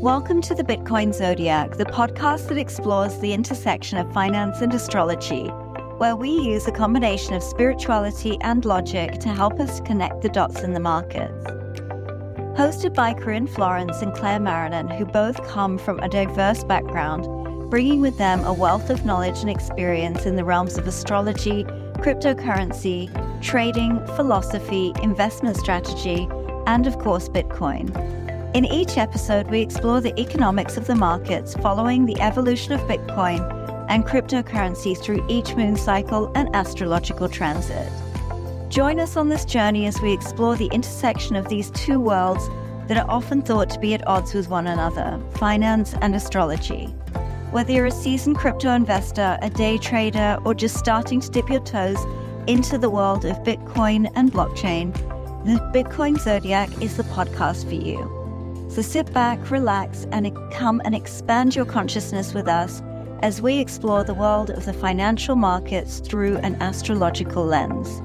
Welcome to the Bitcoin Zodiac, the podcast that explores the intersection of finance and astrology, where we use a combination of spirituality and logic to help us connect the dots in the markets. Hosted by Corinne Florence and Claire Marinan, who both come from a diverse background, bringing with them a wealth of knowledge and experience in the realms of astrology, cryptocurrency, trading, philosophy, investment strategy, and of course, Bitcoin. In each episode, we explore the economics of the markets following the evolution of Bitcoin and cryptocurrency through each moon cycle and astrological transit. Join us on this journey as we explore the intersection of these two worlds that are often thought to be at odds with one another finance and astrology. Whether you're a seasoned crypto investor, a day trader, or just starting to dip your toes into the world of Bitcoin and blockchain, the Bitcoin Zodiac is the podcast for you. So sit back, relax, and come and expand your consciousness with us as we explore the world of the financial markets through an astrological lens.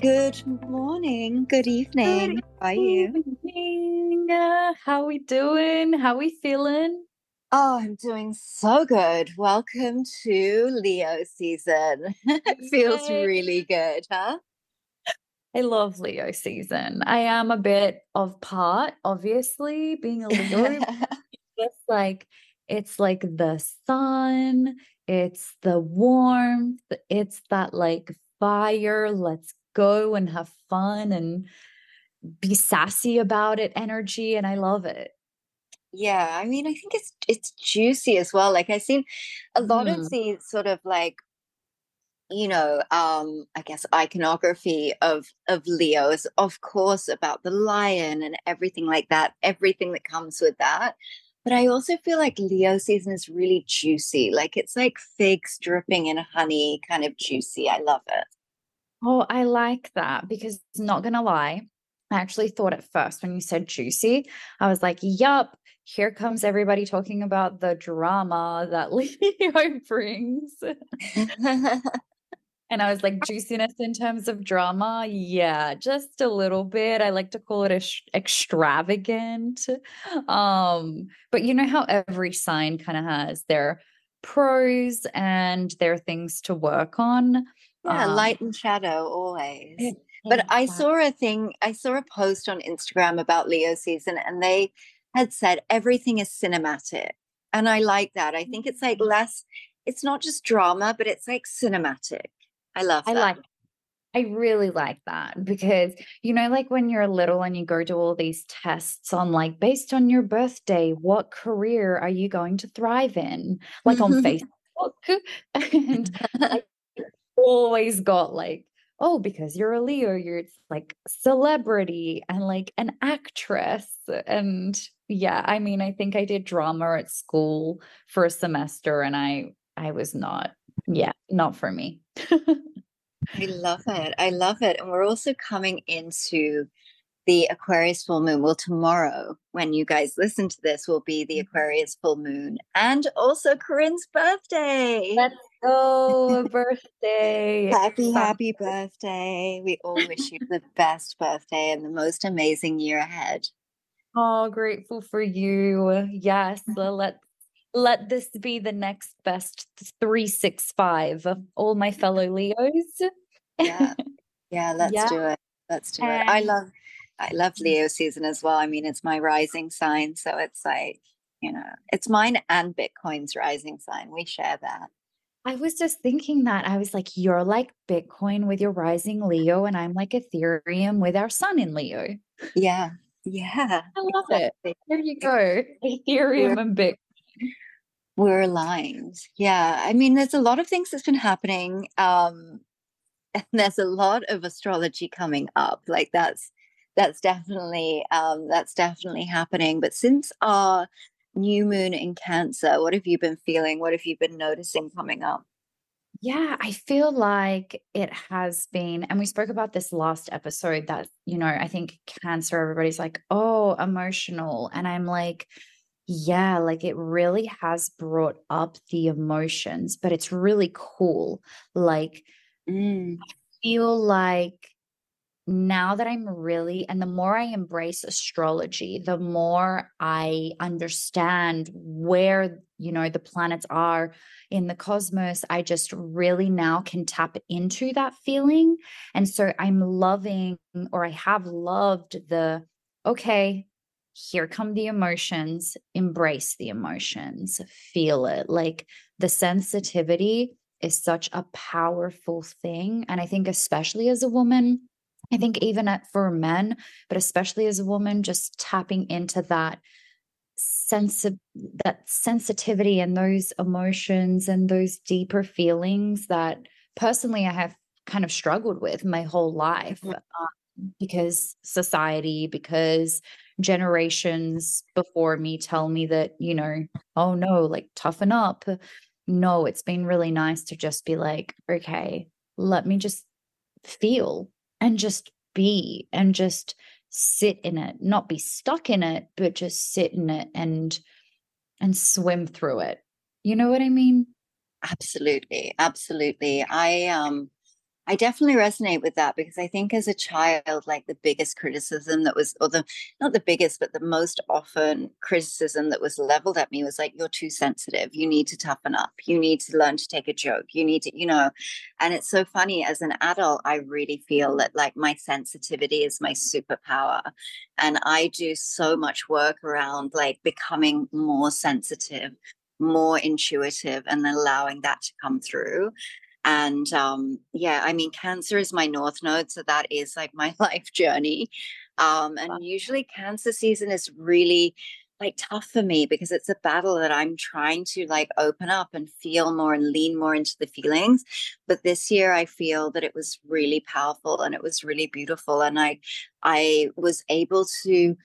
Good morning, good evening. Good How are you? Evening. How we doing? How we feeling? Oh, I'm doing so good. Welcome to Leo season. it feels really good, huh? I love Leo season. I am a bit of part, obviously, being a Leo. it's like it's like the sun, it's the warmth, it's that like fire, let's go and have fun and be sassy about it energy and I love it. Yeah, I mean, I think it's it's juicy as well. Like I've seen a lot mm. of these sort of like you know um i guess iconography of of leo's of course about the lion and everything like that everything that comes with that but i also feel like leo season is really juicy like it's like figs dripping in honey kind of juicy i love it oh i like that because not gonna lie i actually thought at first when you said juicy i was like yup here comes everybody talking about the drama that Leo brings. And I was like, juiciness in terms of drama? Yeah, just a little bit. I like to call it sh- extravagant. Um, but you know how every sign kind of has their pros and their things to work on. Yeah, um, light and shadow always. It, but I saw a thing, I saw a post on Instagram about Leo season, and they had said everything is cinematic. And I like that. I think it's like mm. less, it's not just drama, but it's like cinematic. I love that. I like I really like that because, you know, like when you're little and you go to all these tests on, like, based on your birthday, what career are you going to thrive in? Like on mm-hmm. Facebook. and I always got like, oh, because you're a Leo, you're like celebrity and like an actress. And yeah, I mean, I think I did drama at school for a semester and I I was not, yeah, not for me. I love it. I love it. And we're also coming into the Aquarius full moon. Well, tomorrow, when you guys listen to this, will be the mm-hmm. Aquarius full moon and also Corinne's birthday. Let's go, birthday. happy, happy birthday. We all wish you the best birthday and the most amazing year ahead. Oh, grateful for you. Yes, let let this be the next best 365 of all my mm-hmm. fellow Leos. yeah. Yeah, let's yeah. do it. Let's do it. I love I love mm-hmm. Leo season as well. I mean, it's my rising sign, so it's like, you know, it's mine and Bitcoin's rising sign. We share that. I was just thinking that. I was like, you're like Bitcoin with your rising Leo, and I'm like Ethereum with our sun in Leo. Yeah. Yeah. I love exactly. it. There you go. Ethereum and Bitcoin we're aligned. Yeah. I mean, there's a lot of things that's been happening. Um, and there's a lot of astrology coming up. Like that's that's definitely um that's definitely happening. But since our new moon in Cancer, what have you been feeling? What have you been noticing coming up? Yeah, I feel like it has been, and we spoke about this last episode that, you know, I think Cancer, everybody's like, oh, emotional. And I'm like, yeah, like it really has brought up the emotions, but it's really cool. Like, mm. I feel like now that I'm really, and the more I embrace astrology, the more I understand where, you know, the planets are in the cosmos, I just really now can tap into that feeling. And so I'm loving, or I have loved the, okay, here come the emotions, embrace the emotions, feel it. Like the sensitivity is such a powerful thing. And I think, especially as a woman, I think even at, for men, but especially as a woman, just tapping into that sense of that sensitivity and those emotions and those deeper feelings that personally I have kind of struggled with my whole life mm-hmm. um, because society, because generations before me tell me that, you know, oh no, like toughen up. No, it's been really nice to just be like, okay, let me just feel and just be and just sit in it, not be stuck in it, but just sit in it and and swim through it. You know what I mean? Absolutely. Absolutely. I um I definitely resonate with that because I think as a child, like the biggest criticism that was, or the not the biggest, but the most often criticism that was leveled at me was like, you're too sensitive. You need to toughen up. You need to learn to take a joke. You need to, you know. And it's so funny as an adult, I really feel that like my sensitivity is my superpower. And I do so much work around like becoming more sensitive, more intuitive, and allowing that to come through and um, yeah i mean cancer is my north node so that is like my life journey. Um, and usually cancer season is really like tough for me because it's a battle that i'm trying to like open up and feel more and lean more into the feelings. But this year i feel that it was really powerful and it was really beautiful and i i was able to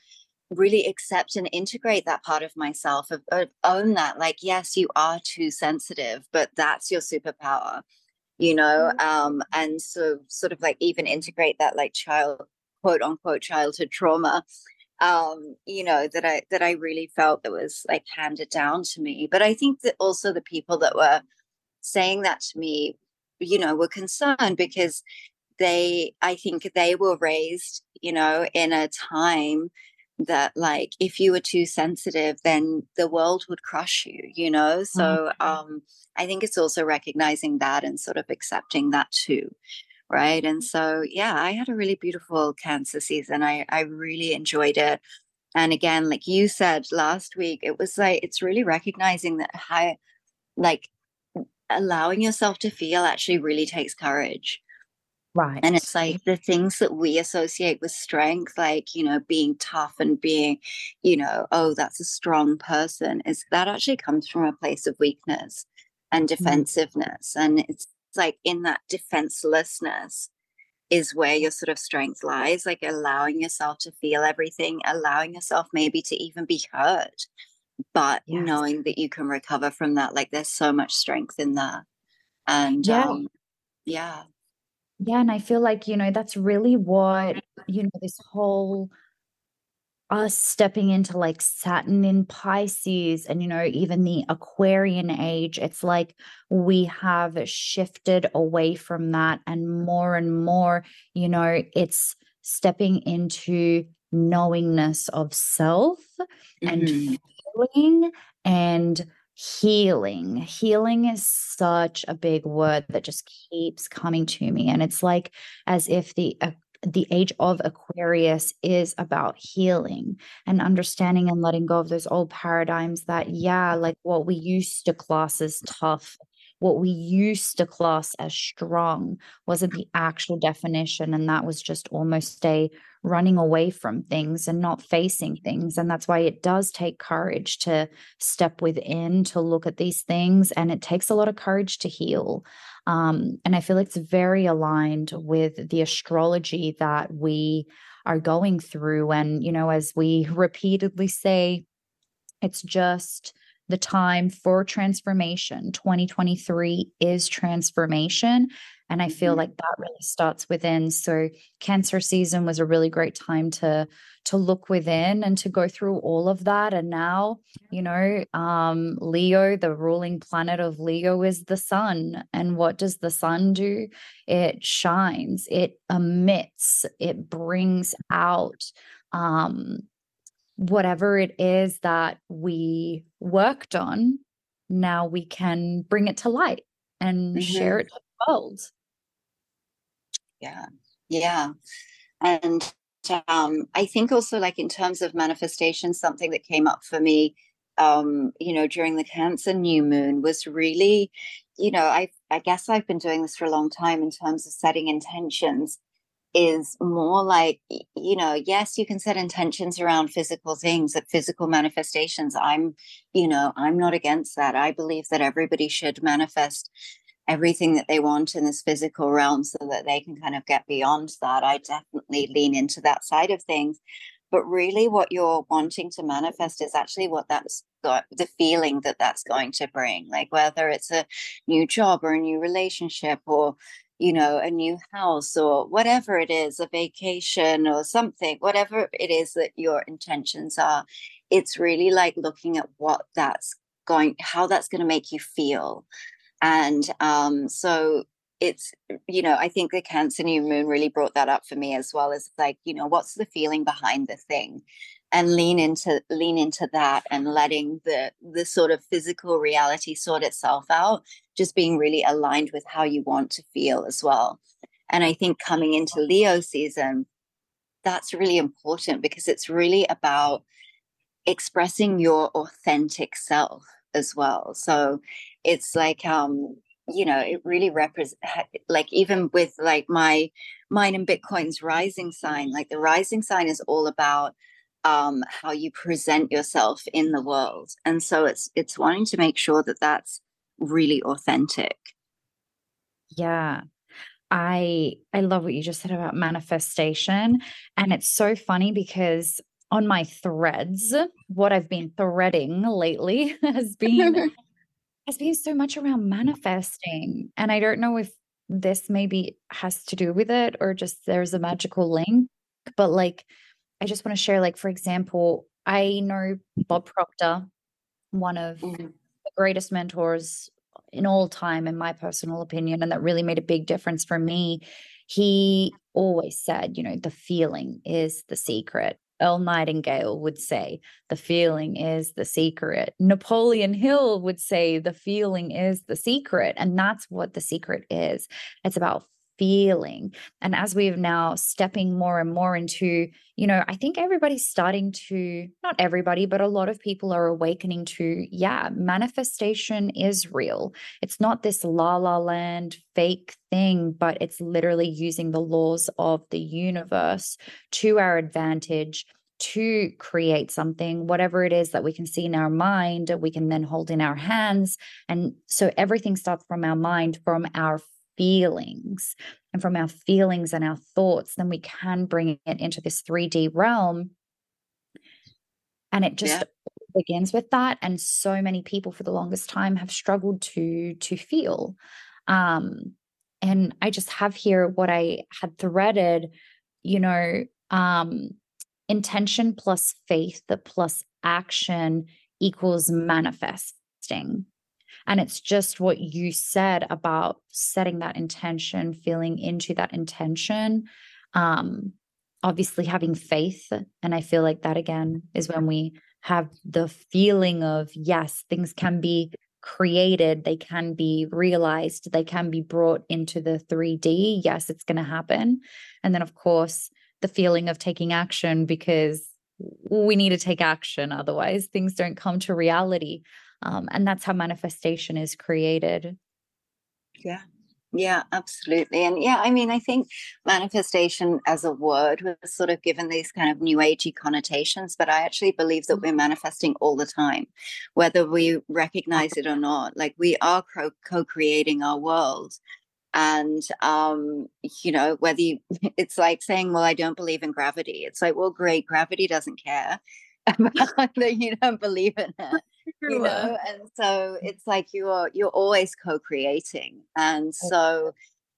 really accept and integrate that part of myself of, of own that like yes you are too sensitive but that's your superpower you know mm-hmm. um and so sort of like even integrate that like child quote unquote childhood trauma um you know that i that i really felt that was like handed down to me but i think that also the people that were saying that to me you know were concerned because they i think they were raised you know in a time that like if you were too sensitive then the world would crush you you know? So mm-hmm. um i think it's also recognizing that and sort of accepting that too right? And so yeah i had a really beautiful cancer season. I i really enjoyed it. And again like you said last week it was like it's really recognizing that how like allowing yourself to feel actually really takes courage Right. And it's like the things that we associate with strength, like, you know, being tough and being, you know, oh, that's a strong person, is that actually comes from a place of weakness and mm. defensiveness. Mm. And it's like in that defenselessness is where your sort of strength lies, like allowing yourself to feel everything, allowing yourself maybe to even be hurt, but yes. knowing that you can recover from that. Like there's so much strength in that. And yeah. Um, yeah yeah, and I feel like, you know, that's really what, you know, this whole us stepping into like Saturn in Pisces and, you know, even the Aquarian age, it's like we have shifted away from that and more and more, you know, it's stepping into knowingness of self and mm-hmm. feeling and healing. Healing is such a big word that just keeps coming to me. And it's like as if the uh, the age of Aquarius is about healing and understanding and letting go of those old paradigms that, yeah, like what we used to class as tough what we used to class as strong wasn't the actual definition. And that was just almost a running away from things and not facing things. And that's why it does take courage to step within, to look at these things. And it takes a lot of courage to heal. Um, and I feel it's very aligned with the astrology that we are going through. And, you know, as we repeatedly say, it's just the time for transformation. 2023 is transformation. And I feel mm-hmm. like that really starts within. So cancer season was a really great time to to look within and to go through all of that. And now, you know, um, Leo, the ruling planet of Leo is the sun. And what does the sun do? It shines, it emits, it brings out um whatever it is that we worked on, now we can bring it to light and mm-hmm. share it to the world. Yeah. Yeah. And um, I think also like in terms of manifestation, something that came up for me, um, you know, during the Cancer new moon was really, you know, I I guess I've been doing this for a long time in terms of setting intentions is more like you know yes you can set intentions around physical things at physical manifestations i'm you know i'm not against that. I believe that everybody should manifest everything that they want in this physical realm so that they can kind of get beyond that. I definitely lean into that side of things. But really what you're wanting to manifest is actually what that's got the feeling that that's going to bring like whether it's a new job or a new relationship or you know, a new house or whatever it is, a vacation or something, whatever it is that your intentions are, it's really like looking at what that's going, how that's going to make you feel. And um, so it's, you know, I think the Cancer New Moon really brought that up for me as well as like, you know, what's the feeling behind the thing? And lean into lean into that and letting the the sort of physical reality sort itself out just being really aligned with how you want to feel as well. And i think coming into leo season that's really important because it's really about expressing your authentic self as well. So it's like um you know it really represents like even with like my mine and bitcoin's rising sign like the rising sign is all about um, how you present yourself in the world. And so it's it's wanting to make sure that that's really authentic. Yeah. I i love what you just said about manifestation. And it's so funny because on my threads what i've been threading lately has been has been so much around manifesting. And i don't know if this maybe has to do with it or just there's a magical link but like I just want to share, like, for example, I know Bob Proctor, one of mm-hmm. the greatest mentors in all time, in my personal opinion, and that really made a big difference for me. He always said, you know, the feeling is the secret. Earl Nightingale would say, the feeling is the secret. Napoleon Hill would say, the feeling is the secret. And that's what the secret is. It's about feeling. And as we're now stepping more and more into, you know, I think everybody's starting to, not everybody, but a lot of people are awakening to, yeah, manifestation is real. It's not this la la land fake thing, but it's literally using the laws of the universe to our advantage to create something, whatever it is that we can see in our mind, we can then hold in our hands. And so everything starts from our mind, from our feelings and from our feelings and our thoughts, then we can bring it into this 3D realm. And it just yeah. begins with that. And so many people for the longest time have struggled to to feel. Um, and I just have here what I had threaded, you know, um, intention plus faith plus action equals manifesting. And it's just what you said about setting that intention, feeling into that intention. Um, obviously having faith. And I feel like that again is when we have the feeling of, yes, things can be created, they can be realized, they can be brought into the 3D. Yes, it's going to happen. And then, of course, the feeling of taking action because we need to take action. Otherwise, things don't come to reality. Um, and that's how manifestation is created. Yeah. Yeah, absolutely. And yeah, I mean, I think manifestation as a word was sort of given these kind of new agey connotations, but I actually believe that we're mm-hmm. manifesting all the time, whether we recognize it or not. Like we are co creating our world. And, um, you know, whether you, it's like saying, well, I don't believe in gravity. It's like, well, great, gravity doesn't care about that you don't believe in it you know and so it's like you're you're always co-creating and so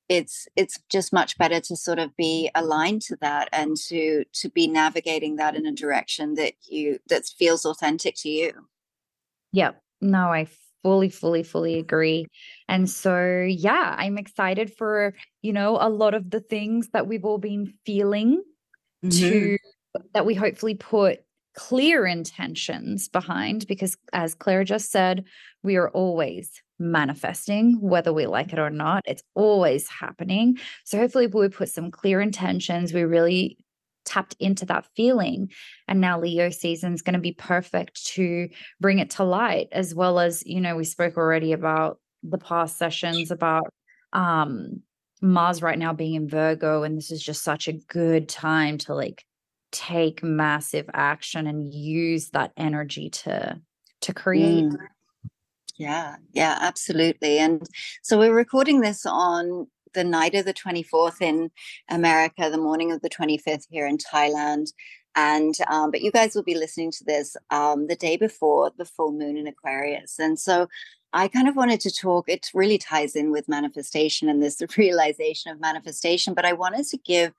it's it's just much better to sort of be aligned to that and to to be navigating that in a direction that you that feels authentic to you. Yep. No i fully fully fully agree. And so yeah i'm excited for you know a lot of the things that we've all been feeling mm-hmm. to that we hopefully put clear intentions behind because as claire just said we are always manifesting, whether we like it or not. It's always happening. So hopefully, we put some clear intentions. We really tapped into that feeling. And now Leo season is going to be perfect to bring it to light, as well as, you know, we spoke already about the past sessions about um Mars right now being in Virgo. And this is just such a good time to like take massive action and use that energy to to create mm. Yeah, yeah, absolutely. And so we're recording this on the night of the 24th in America, the morning of the 25th here in Thailand. And um, but you guys will be listening to this um, the day before the full moon in Aquarius. And so I kind of wanted to talk, it really ties in with manifestation and this realization of manifestation, but I wanted to give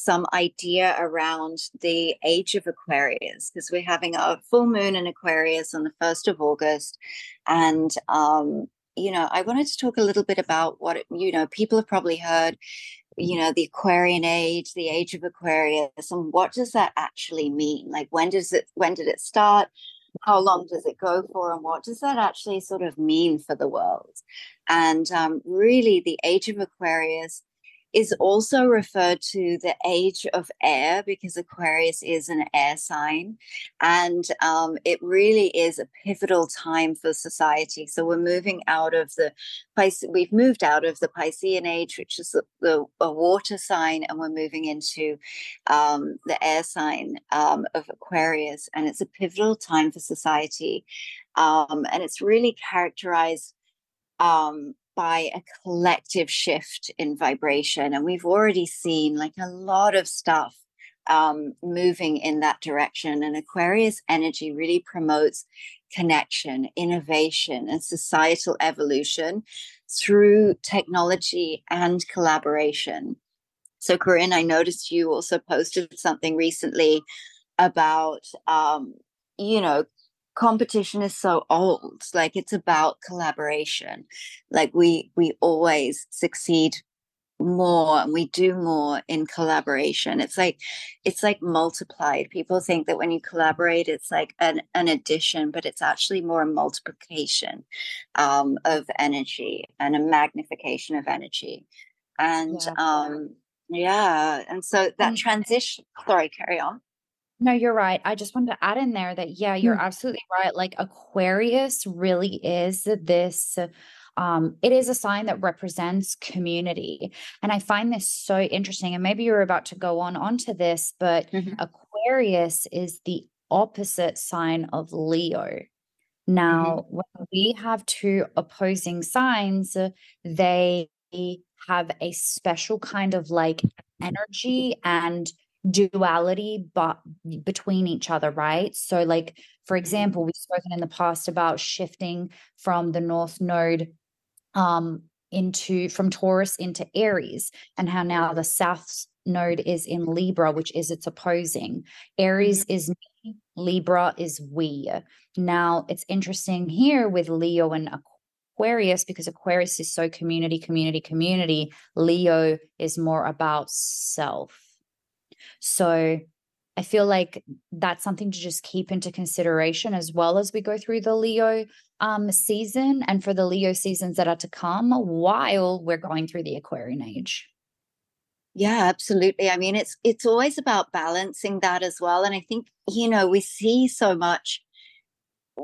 some idea around the age of Aquarius because we're having a full moon in Aquarius on the 1st of August. And, um, you know, I wanted to talk a little bit about what, it, you know, people have probably heard, you know, the Aquarian age, the age of Aquarius, and what does that actually mean? Like, when does it, when did it start? How long does it go for? And what does that actually sort of mean for the world? And um, really, the age of Aquarius is also referred to the age of air because Aquarius is an air sign. And um, it really is a pivotal time for society. So we're moving out of the place we've moved out of the Piscean age, which is the, the a water sign, and we're moving into um, the air sign um, of Aquarius. And it's a pivotal time for society. Um, and it's really characterized um, by a collective shift in vibration. And we've already seen like a lot of stuff um, moving in that direction. And Aquarius energy really promotes connection, innovation, and societal evolution through technology and collaboration. So, Corinne, I noticed you also posted something recently about, um, you know, competition is so old like it's about collaboration. Like we we always succeed more and we do more in collaboration. It's like it's like multiplied. People think that when you collaborate it's like an, an addition but it's actually more a multiplication um, of energy and a magnification of energy. And yeah. um yeah and so that transition sorry carry on no, you're right. I just wanted to add in there that, yeah, you're mm. absolutely right. Like Aquarius really is this um, it is a sign that represents community. And I find this so interesting. And maybe you're about to go on onto this, but mm-hmm. Aquarius is the opposite sign of Leo. Mm-hmm. Now, mm-hmm. when we have two opposing signs, they have a special kind of like energy and duality but between each other right so like for example we've spoken in the past about shifting from the north node um into from taurus into aries and how now the south node is in libra which is its opposing aries mm-hmm. is me libra is we now it's interesting here with leo and Aquarius because Aquarius is so community, community, community. Leo is more about self. So I feel like that's something to just keep into consideration as well as we go through the Leo um, season and for the Leo seasons that are to come while we're going through the Aquarian age. Yeah, absolutely. I mean, it's it's always about balancing that as well. And I think, you know, we see so much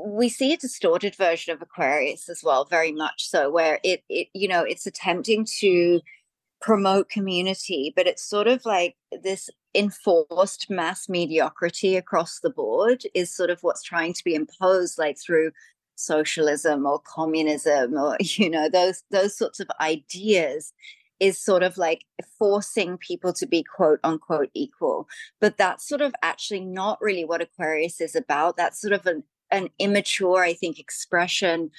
we see a distorted version of Aquarius as well, very much so, where it, it you know, it's attempting to promote community, but it's sort of like this enforced mass mediocrity across the board is sort of what's trying to be imposed, like through socialism or communism or you know those those sorts of ideas is sort of like forcing people to be quote unquote equal. But that's sort of actually not really what aquarius is about. That's sort of an, an immature i think expression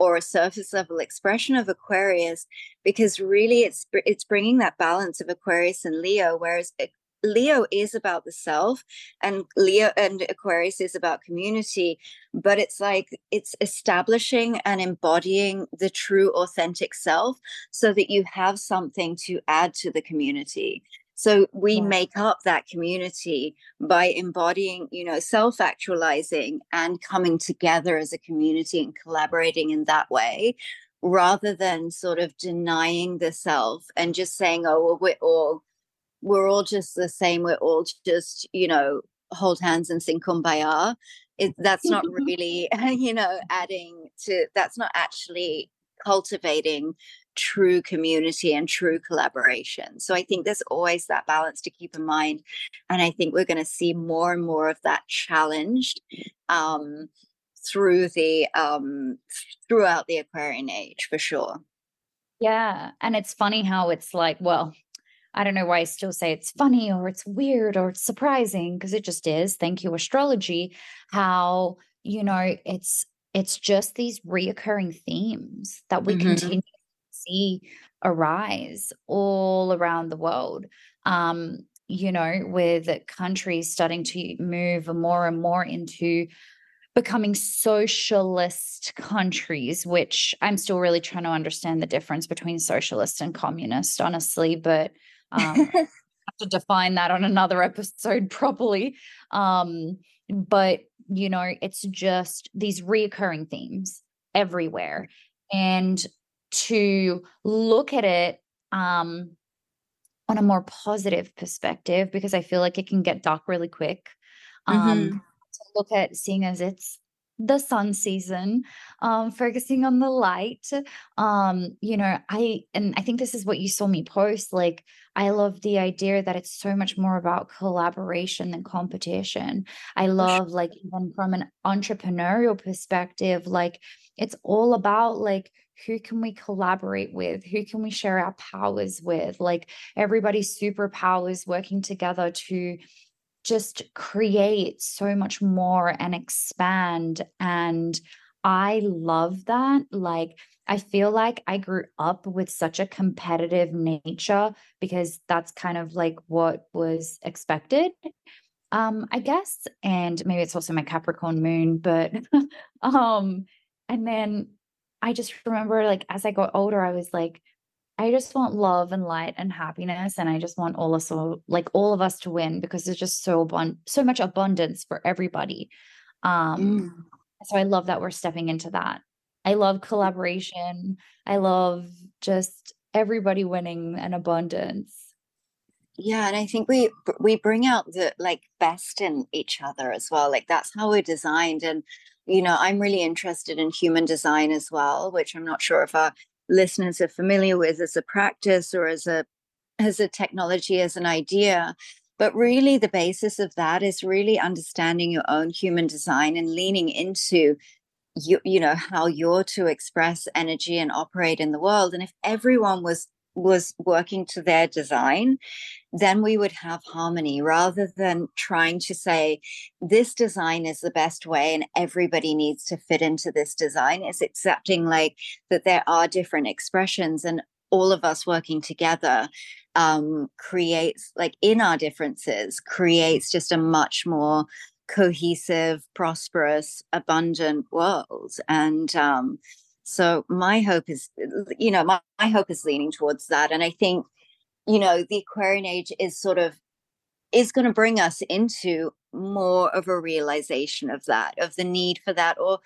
or a surface level expression of Aquarius because really it's it's bringing that balance of Aquarius and Leo whereas eh, Leo is about the self and Leo and Aquarius is about community, but it's like it's establishing and embodying the true authentic self so that you have something to add to the community. So we yeah. make up that community by embodying, you know, self actualizing and coming together as a community and collaborating in that way rather than sort of denying the self and just saying, oh, well, we're all we're all just the same. We're all just, you know, hold hands and sing kumbaya. It, that's not really, you know, adding to, that's not actually cultivating true community and true collaboration. So I think there's always that balance to keep in mind. And I think we're going to see more and more of that challenged um, through the um, throughout the Aquarian age for sure. Yeah. And it's funny how it's like, well, I don't know why I still say it's funny or it's weird or it's surprising because it just is. Thank you, astrology. How, you know, it's it's just these reoccurring themes that we mm-hmm. continue see arise all around the world. Um, you know, with countries starting to move more and more into becoming socialist countries, which I'm still really trying to understand the difference between socialist and communist, honestly. But um, have to define that on another episode properly. Um, but you know, it's just these reoccurring themes everywhere, and to look at it um, on a more positive perspective, because I feel like it can get dark really quick. Um, mm-hmm. To look at seeing as it's the sun season um focusing on the light. Um you know i and i think this is what you saw me post like i love the idea that it's so much more about collaboration than competition. I love like even from an entrepreneurial perspective like it's all about like who can we collaborate with? Who can we share our powers with? Like everybody's superpowers working together to just create so much more and expand. And I love that. Like, I feel like I grew up with such a competitive nature because that's kind of like what was expected. Um, I guess, and maybe it's also my Capricorn moon, but um, and then I just remember like as I got older, I was like, I just want love and light and happiness. And I just want all us all, like all of us to win because there's just so abund- so much abundance for everybody. Um, mm. so I love that we're stepping into that. I love collaboration. I love just everybody winning and abundance. Yeah, and I think we we bring out the like best in each other as well. Like that's how we're designed and you know, I'm really interested in human design as well, which I'm not sure if our listeners are familiar with as a practice or as a as a technology as an idea. But really the basis of that is really understanding your own human design and leaning into you, you know how you're to express energy and operate in the world. And if everyone was was working to their design, then we would have harmony rather than trying to say, this design is the best way and everybody needs to fit into this design. Is accepting like that there are different expressions and all of us working together um, creates, like in our differences, creates just a much more cohesive, prosperous, abundant world. And, um, so my hope is, you know, my, my hope is leaning towards that. And I think, you know, the Aquarian age is sort of is going to bring us into more of a realization of that, of the need for that, or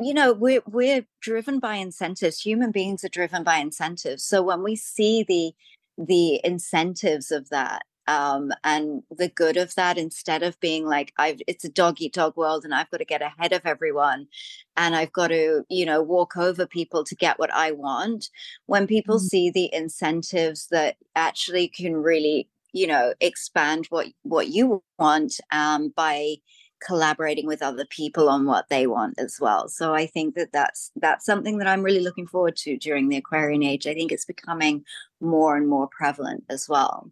you know we're we're driven by incentives human beings are driven by incentives so when we see the the incentives of that um, and the good of that instead of being like I've it's a dog eat dog world and I've got to get ahead of everyone and I've got to you know walk over people to get what I want when people mm-hmm. see the incentives that actually can really you know expand what what you want um, by collaborating with other people on what they want as well. So i think that that's that's something that i'm really looking forward to during the aquarian age. I think it's becoming more and more prevalent as well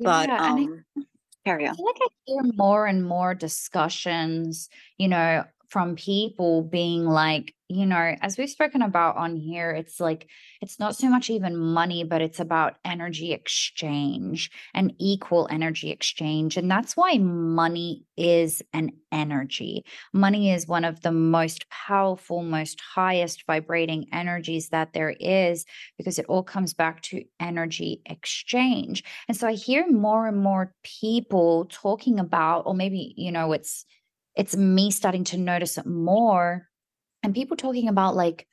but yeah, um, I, carry on. I feel like I hear more and more discussions, you know, from people being like, you know, as we've spoken about on here, it's like, it's not so much even money, but it's about energy exchange and equal energy exchange. And that's why money is an energy. Money is one of the most powerful, most highest vibrating energies that there is because it all comes back to energy exchange. And so I hear more and more people talking about, or maybe, you know, it's, it's me starting to notice it more and people talking about like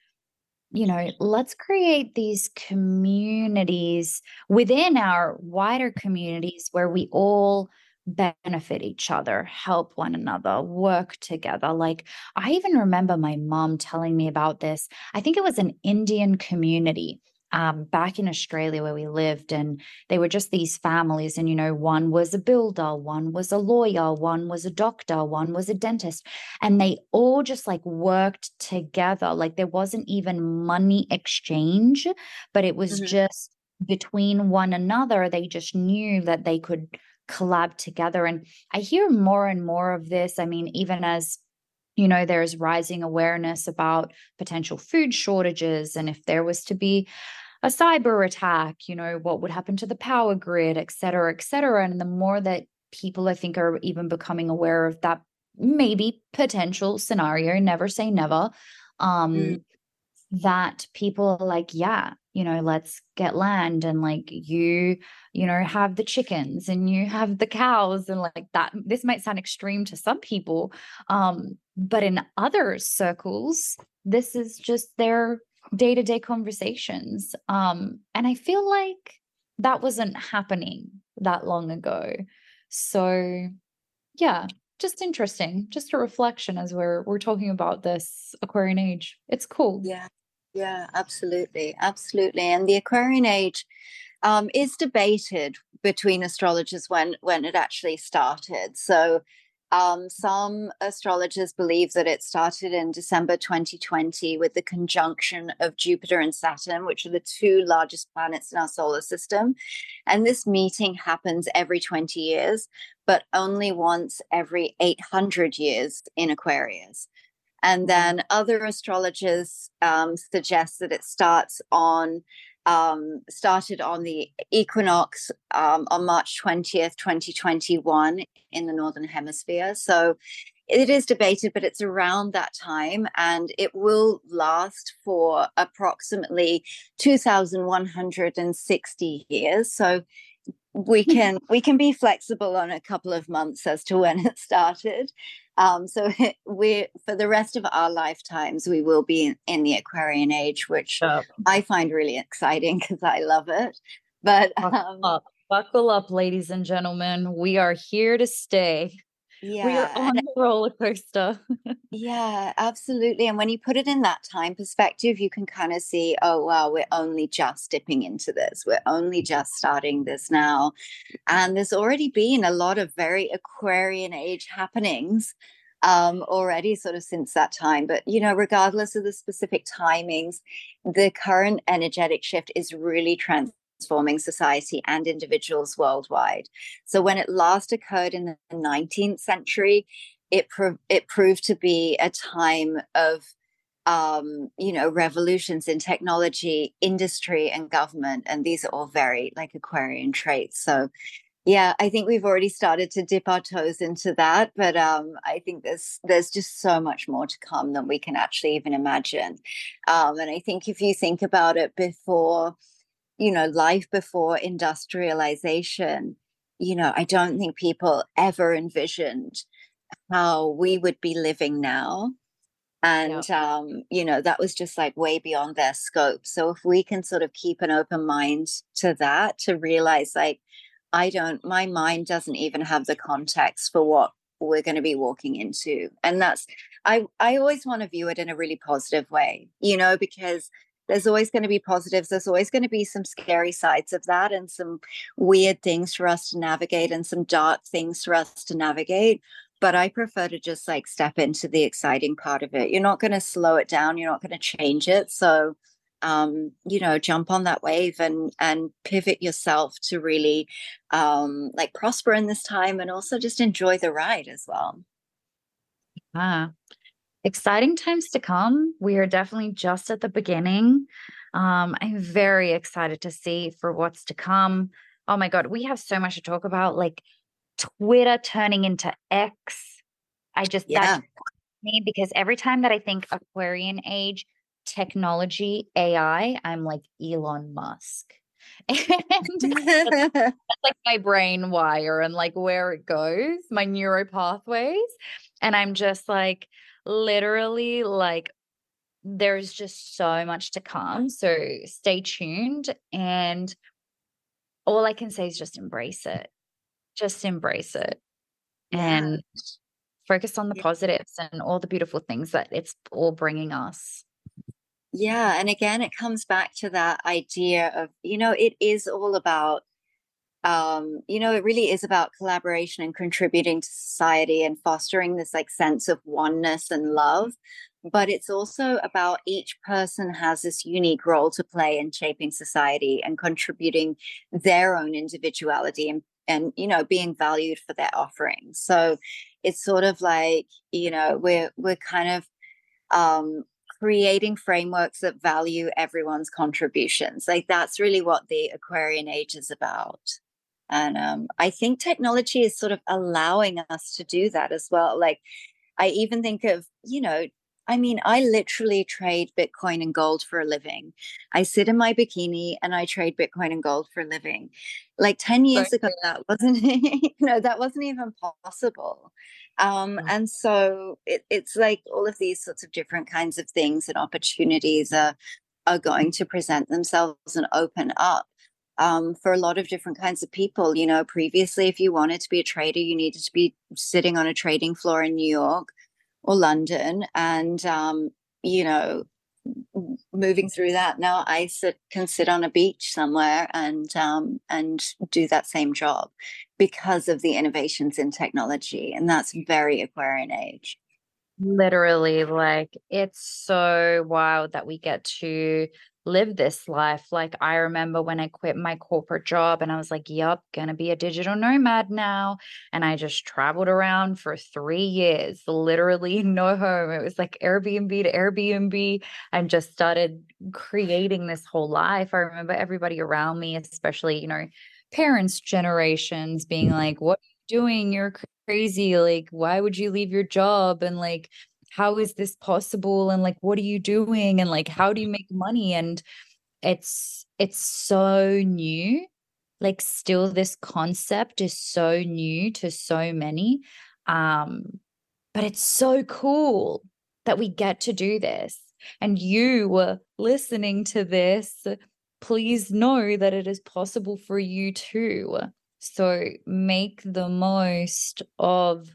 you know let's create these communities within our wider communities where we all benefit each other help one another work together. Like i even remember my mom telling me about this. I think it was an indian community um, back in Australia where we lived, and they were just these families. And, you know, one was a builder, one was a lawyer, one was a doctor, one was a dentist. And they all just like worked together. Like there wasn't even money exchange, but it was mm-hmm. just between one another. They just knew that they could collab together. And I hear more and more of this. I mean, even as you know there's rising awareness about potential food shortages and if there was to be a cyber attack you know what would happen to the power grid et cetera et cetera and the more that people i think are even becoming aware of that maybe potential scenario never say never um mm. that people are like yeah you know let's get land and like you you know have the chickens and you have the cows and like that this might sound extreme to some people um but in other circles this is just their day-to-day conversations um and i feel like that wasn't happening that long ago so yeah just interesting just a reflection as we're we're talking about this aquarian age it's cool yeah yeah, absolutely. Absolutely. And the Aquarian age um, is debated between astrologers when, when it actually started. So um, some astrologers believe that it started in December 2020 with the conjunction of Jupiter and Saturn, which are the two largest planets in our solar system. And this meeting happens every 20 years, but only once every 800 years in Aquarius. And then other astrologers um, suggest that it starts on um, started on the equinox um, on March 20th, 2021 in the Northern Hemisphere. So it is debated, but it's around that time and it will last for approximately 2,160 years. So we can we can be flexible on a couple of months as to when it started um, so we for the rest of our lifetimes we will be in, in the aquarian age which oh. i find really exciting because i love it but um, buckle, up. buckle up ladies and gentlemen we are here to stay yeah. We are on the roller coaster. yeah, absolutely. And when you put it in that time perspective, you can kind of see, oh, wow, we're only just dipping into this. We're only just starting this now. And there's already been a lot of very Aquarian age happenings um, already, sort of since that time. But, you know, regardless of the specific timings, the current energetic shift is really trans transforming society and individuals worldwide. So when it last occurred in the 19th century, it pro- it proved to be a time of um, you know revolutions in technology, industry, and government, and these are all very like Aquarian traits. So yeah i think we've already started to dip our toes into that but um, i think there's there's just so much more to come than we can actually even imagine um, and i think if you think about it before you know, life before industrialization, you know, I don't think people ever envisioned how we would be living now. And, yeah. um, you know, that was just like way beyond their scope. So if we can sort of keep an open mind to that, to realize like, I don't, my mind doesn't even have the context for what we're going to be walking into. And that's, I, I always want to view it in a really positive way, you know, because there's always going to be positives there's always going to be some scary sides of that and some weird things for us to navigate and some dark things for us to navigate but i prefer to just like step into the exciting part of it. You're not going to slow it down you're not going to change it so um, you know jump on that wave and and pivot yourself to really um, like prosper in this time and also just enjoy the ride as well. Ah exciting times to come. We are definitely just at the beginning. Um, I'm very excited to see for what's to come. Oh my God, we have so much to talk about, like Twitter turning into X. I just, yeah. me because every time that I think Aquarian age, technology, AI, I'm like Elon Musk. and that's, that's like my brain wire and like where it goes, my neuro pathways. And I'm just like literally like there's just so much to come. So stay tuned. And all I can say is just embrace it. Just embrace it. Yeah. And focus on the yeah. positives and all the beautiful things that it's all bringing us. Yeah. And again, it comes back to that idea of, you know, it is all about, um, you know, it really is about collaboration and contributing to society and fostering this like sense of oneness and love. But it's also about each person has this unique role to play in shaping society and contributing their own individuality and and you know being valued for their offerings so it's sort of like you know we're we're kind of um creating frameworks that value everyone's contributions. Like that's really what the Aquarian age is about. And um, I think technology is sort of allowing us to do that as well. Like I even think of, you know, I mean, I literally trade Bitcoin and gold for a living. I sit in my bikini and I trade Bitcoin and gold for a living. Like 10 years ago, that wasn't, you know, that wasn't even possible. Um, mm-hmm. And so it, it's like all of these sorts of different kinds of things and opportunities are, are going to present themselves and open up um, for a lot of different kinds of people. You know, previously, if you wanted to be a trader, you needed to be sitting on a trading floor in New York or London. And, um, you know, moving through that now i sit can sit on a beach somewhere and um, and do that same job because of the innovations in technology and that's very aquarian age literally like it's so wild that we get to live this life. Like I remember when I quit my corporate job and I was like, yep, gonna be a digital nomad now. And I just traveled around for three years, literally no home. It was like Airbnb to Airbnb and just started creating this whole life. I remember everybody around me, especially, you know, parents' generations being like, what are you doing? You're crazy. Like, why would you leave your job? And like, how is this possible? And like what are you doing? And like how do you make money? And it's it's so new. Like still this concept is so new to so many um but it's so cool that we get to do this. And you were listening to this. Please know that it is possible for you too. So make the most of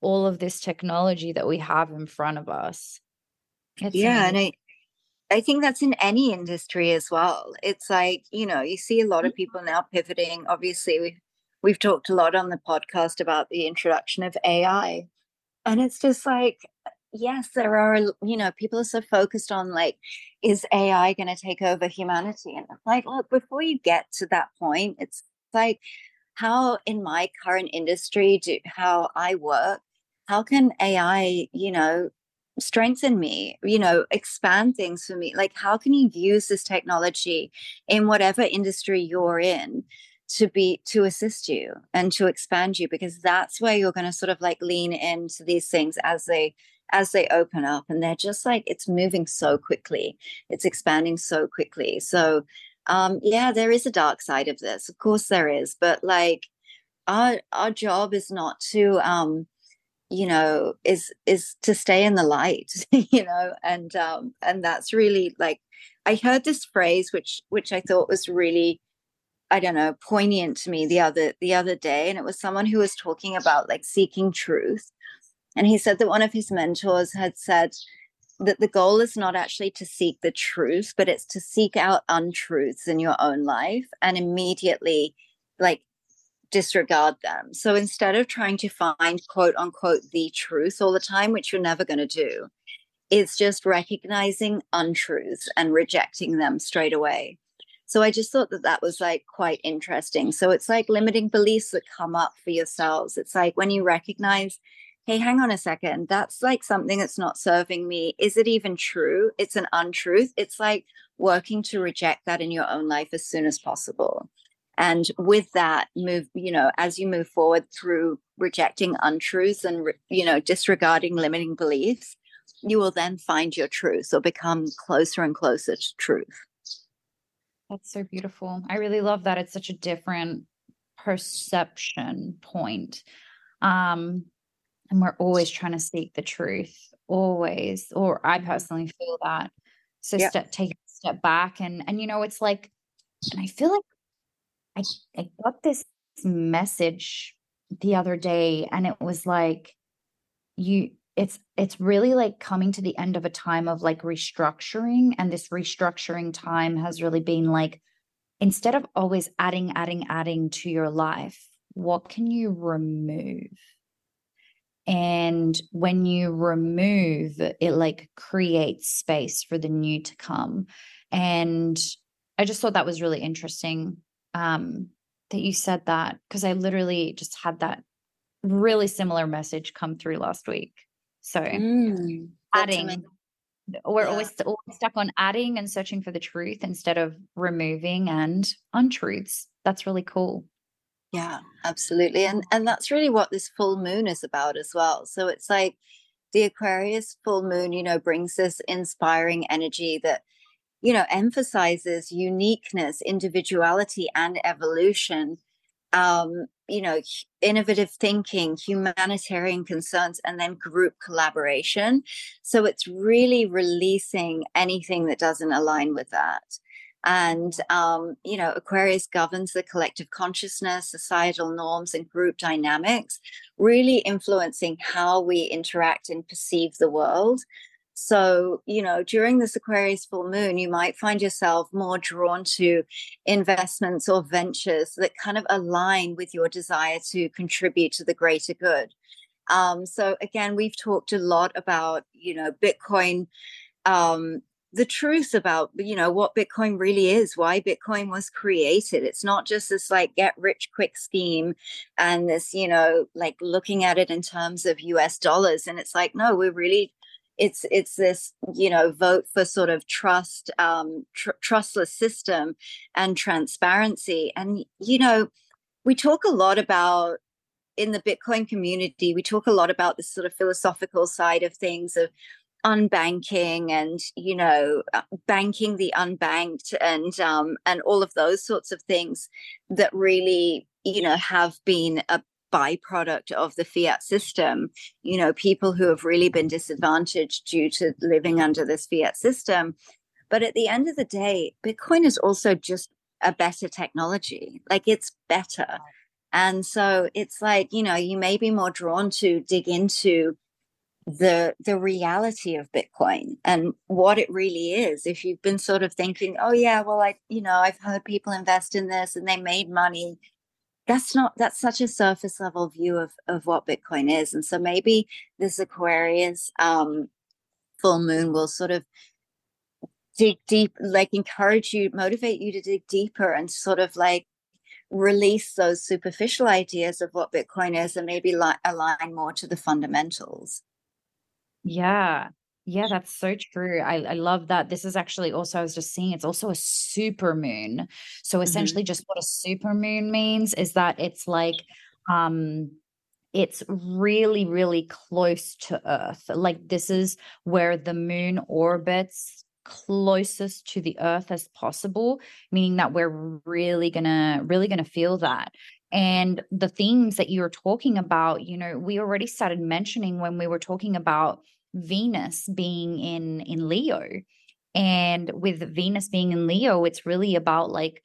all of this technology that we have in front of us. It's yeah, amazing. and I I think that's in any industry as well. It's like, you know, you see a lot of people now pivoting. Obviously, we've we've talked a lot on the podcast about the introduction of AI. And it's just like, yes, there are, you know, people are so focused on like, is AI going to take over humanity? And I'm like, look, before you get to that point, it's like how in my current industry do how I work, how can AI, you know, strengthen me, you know, expand things for me? Like, how can you use this technology in whatever industry you're in? to be to assist you and to expand you because that's where you're going to sort of like lean into these things as they as they open up and they're just like it's moving so quickly it's expanding so quickly so um yeah there is a dark side of this of course there is but like our our job is not to um you know is is to stay in the light you know and um and that's really like i heard this phrase which which i thought was really i don't know poignant to me the other the other day and it was someone who was talking about like seeking truth and he said that one of his mentors had said that the goal is not actually to seek the truth but it's to seek out untruths in your own life and immediately like disregard them. So instead of trying to find quote unquote the truth all the time, which you're never going to do, it's just recognizing untruths and rejecting them straight away. So I just thought that that was like quite interesting. So it's like limiting beliefs that come up for yourselves. It's like when you recognize hey, hang on a second, that's like something that's not serving me. Is it even true? It's an untruth. It's like working to reject that in your own life as soon as possible. And with that, move, you know, as you move forward through rejecting untruths and, you know, disregarding limiting beliefs, you will then find your truth or become closer and closer to truth. That's so beautiful. I really love that. It's such a different perception point. Um, and we're always trying to seek the truth, always. Or I personally feel that. So yep. step take a step back and and you know, it's like, and I feel like I I got this message the other day, and it was like, you it's it's really like coming to the end of a time of like restructuring and this restructuring time has really been like instead of always adding adding adding to your life what can you remove? And when you remove it like creates space for the new to come. And i just thought that was really interesting um that you said that because i literally just had that really similar message come through last week so mm, adding, we're yeah. always, always stuck on adding and searching for the truth instead of removing and untruths. That's really cool. Yeah, absolutely. And and that's really what this full moon is about as well. So it's like the Aquarius full moon, you know, brings this inspiring energy that you know emphasizes uniqueness, individuality and evolution um, you know, innovative thinking, humanitarian concerns, and then group collaboration. So it's really releasing anything that doesn't align with that. And, um, you know, Aquarius governs the collective consciousness, societal norms, and group dynamics, really influencing how we interact and perceive the world. So, you know, during this Aquarius full moon, you might find yourself more drawn to investments or ventures that kind of align with your desire to contribute to the greater good. Um, so, again, we've talked a lot about, you know, Bitcoin, um, the truth about, you know, what Bitcoin really is, why Bitcoin was created. It's not just this like get rich quick scheme and this, you know, like looking at it in terms of US dollars. And it's like, no, we're really it's it's this you know vote for sort of trust um, tr- trustless system and transparency. And you know we talk a lot about in the bitcoin community we talk a lot about the sort of philosophical side of things of unbanking and you know uh, banking the unbanked and um and all of those sorts of things that really you know have been a byproduct of the fiat system. You know people who have really been disadvantaged due to living under this fiat system. But at the end of the day bitcoin is also just a better technology. Like it's better. And so it's like you know you may be more drawn to dig into the the reality of bitcoin and what it really is. If you've been sort of thinking oh yeah well i you know i've heard people invest in this and they made money that's not that's such a surface level view of of what bitcoin is. And so maybe this aquarius um full moon will sort of dig deep like encourage you motivate you to dig deeper and sort of like release those superficial ideas of what bitcoin is and maybe li- align more to the fundamentals. Yeah yeah, that's so true. I, I love that. This is actually also, I was just seeing, it's also a super moon. So mm-hmm. essentially, mm-hmm. just what a super moon means is that it's like, um, it's really, really close to Earth. Like, this is where the moon orbits closest to the earth as possible meaning that we're really gonna really gonna feel that and the themes that you were talking about you know we already started mentioning when we were talking about Venus being in in Leo. And with Venus being in Leo, it's really about like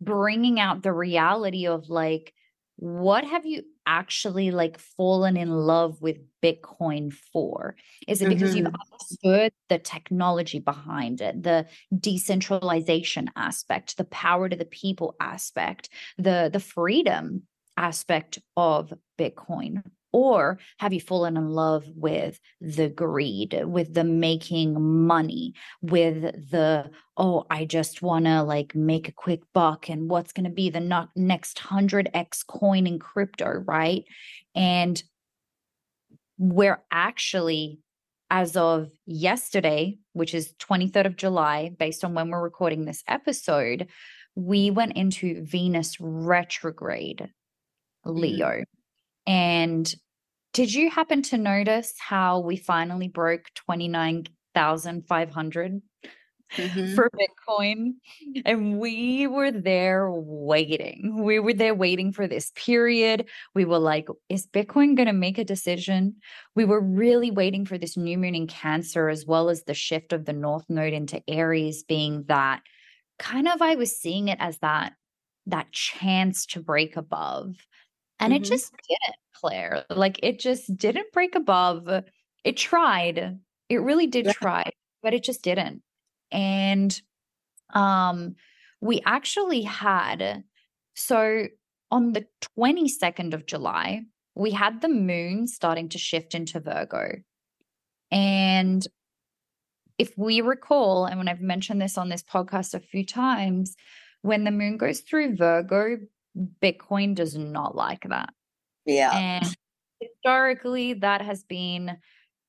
bringing out the reality of like what have you actually like fallen in love with bitcoin for is it because mm-hmm. you've understood the technology behind it the decentralization aspect the power to the people aspect the the freedom aspect of bitcoin or have you fallen in love with the greed, with the making money, with the, oh, I just want to like make a quick buck and what's going to be the next 100x coin in crypto, right? And we're actually, as of yesterday, which is 23rd of July, based on when we're recording this episode, we went into Venus retrograde, Leo. Mm. And did you happen to notice how we finally broke 29,500 mm-hmm. for Bitcoin. And we were there waiting. We were there waiting for this period. We were like, is Bitcoin going to make a decision? We were really waiting for this new moon in Cancer, as well as the shift of the North Node into Aries, being that kind of, I was seeing it as that that chance to break above and mm-hmm. it just didn't claire like it just didn't break above it tried it really did yeah. try but it just didn't and um we actually had so on the 22nd of July we had the moon starting to shift into Virgo and if we recall and when I've mentioned this on this podcast a few times when the moon goes through Virgo Bitcoin does not like that yeah and historically that has been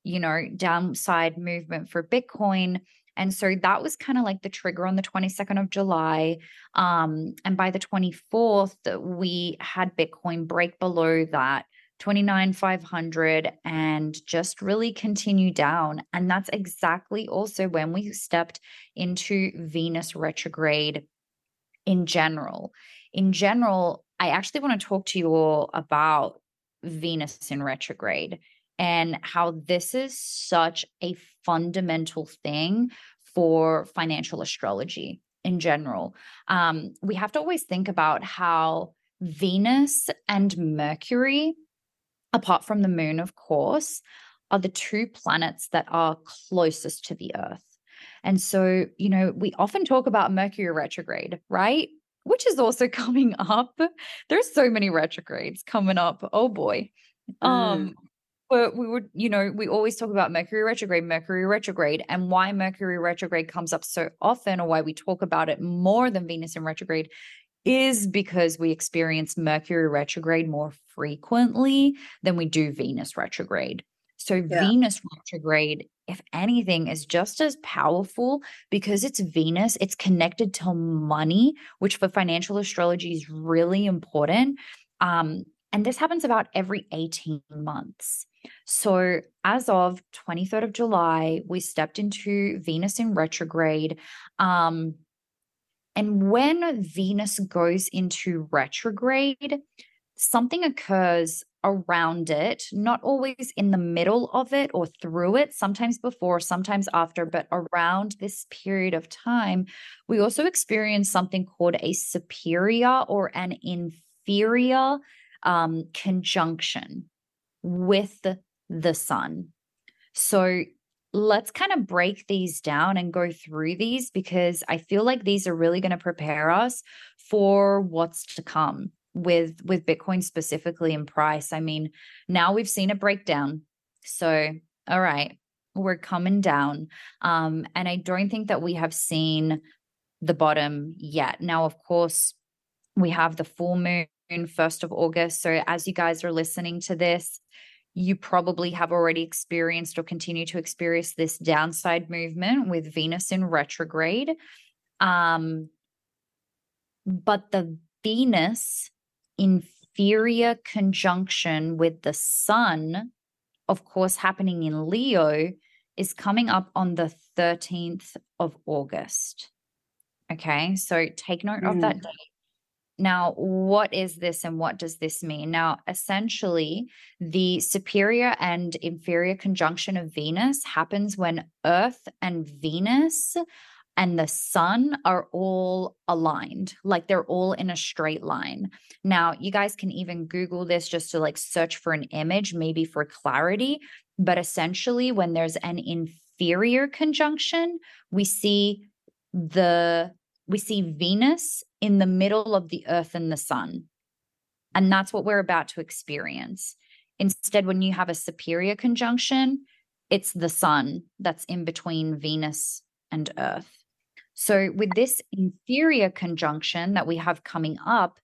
you know downside movement for bitcoin and so that was kind of like the trigger on the 22nd of July. Um, and by the 24th, we had Bitcoin break below that 29,500 and just really continue down. And that's exactly also when we stepped into Venus retrograde in general. In general, I actually want to talk to you all about Venus in retrograde and how this is such a fundamental thing for financial astrology in general. Um, we have to always think about how Venus and Mercury, apart from the moon, of course, are the two planets that are closest to the Earth. And so, you know, we often talk about Mercury retrograde, right? Which is also coming up. There's so many retrogrades coming up. Oh boy. Mm. Um, but we would, you know, we always talk about Mercury retrograde, Mercury retrograde, and why Mercury retrograde comes up so often, or why we talk about it more than Venus in retrograde, is because we experience Mercury retrograde more frequently than we do Venus retrograde. So, yeah. Venus retrograde, if anything, is just as powerful because it's Venus, it's connected to money, which for financial astrology is really important. Um, and this happens about every 18 months. So, as of 23rd of July, we stepped into Venus in retrograde. Um, and when Venus goes into retrograde, something occurs around it, not always in the middle of it or through it, sometimes before, sometimes after, but around this period of time, we also experience something called a superior or an inferior um, conjunction with the sun. So let's kind of break these down and go through these because I feel like these are really going to prepare us for what's to come with with Bitcoin specifically in price. I mean, now we've seen a breakdown. So, all right, we're coming down. Um and I don't think that we have seen the bottom yet. Now, of course, we have the full moon 1st of August. So, as you guys are listening to this, you probably have already experienced or continue to experience this downside movement with Venus in retrograde. Um, but the Venus inferior conjunction with the Sun, of course, happening in Leo, is coming up on the 13th of August. Okay, so take note mm. of that mm. date. Now, what is this and what does this mean? Now, essentially, the superior and inferior conjunction of Venus happens when Earth and Venus and the sun are all aligned, like they're all in a straight line. Now, you guys can even Google this just to like search for an image, maybe for clarity. But essentially, when there's an inferior conjunction, we see the we see Venus in the middle of the earth and the sun. And that's what we're about to experience. Instead, when you have a superior conjunction, it's the sun that's in between Venus and earth. So, with this inferior conjunction that we have coming up,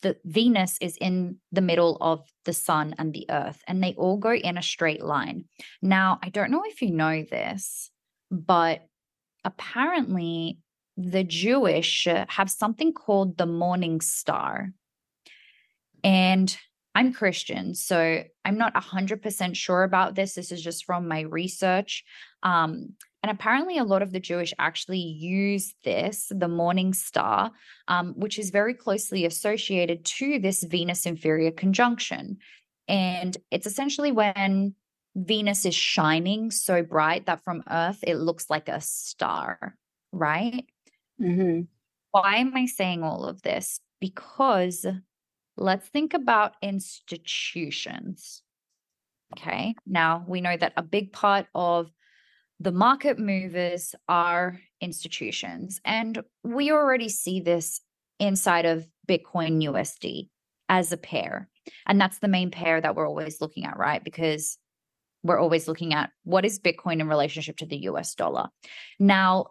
the Venus is in the middle of the sun and the earth, and they all go in a straight line. Now, I don't know if you know this, but apparently the Jewish have something called the morning star. And I'm Christian, so I'm not 100% sure about this. This is just from my research. Um, and apparently, a lot of the Jewish actually use this, the morning star, um, which is very closely associated to this Venus inferior conjunction. And it's essentially when Venus is shining so bright that from Earth it looks like a star, right? Mm-hmm. Why am I saying all of this? Because let's think about institutions. Okay. Now we know that a big part of the market movers are institutions. And we already see this inside of Bitcoin USD as a pair. And that's the main pair that we're always looking at, right? Because we're always looking at what is Bitcoin in relationship to the US dollar. Now,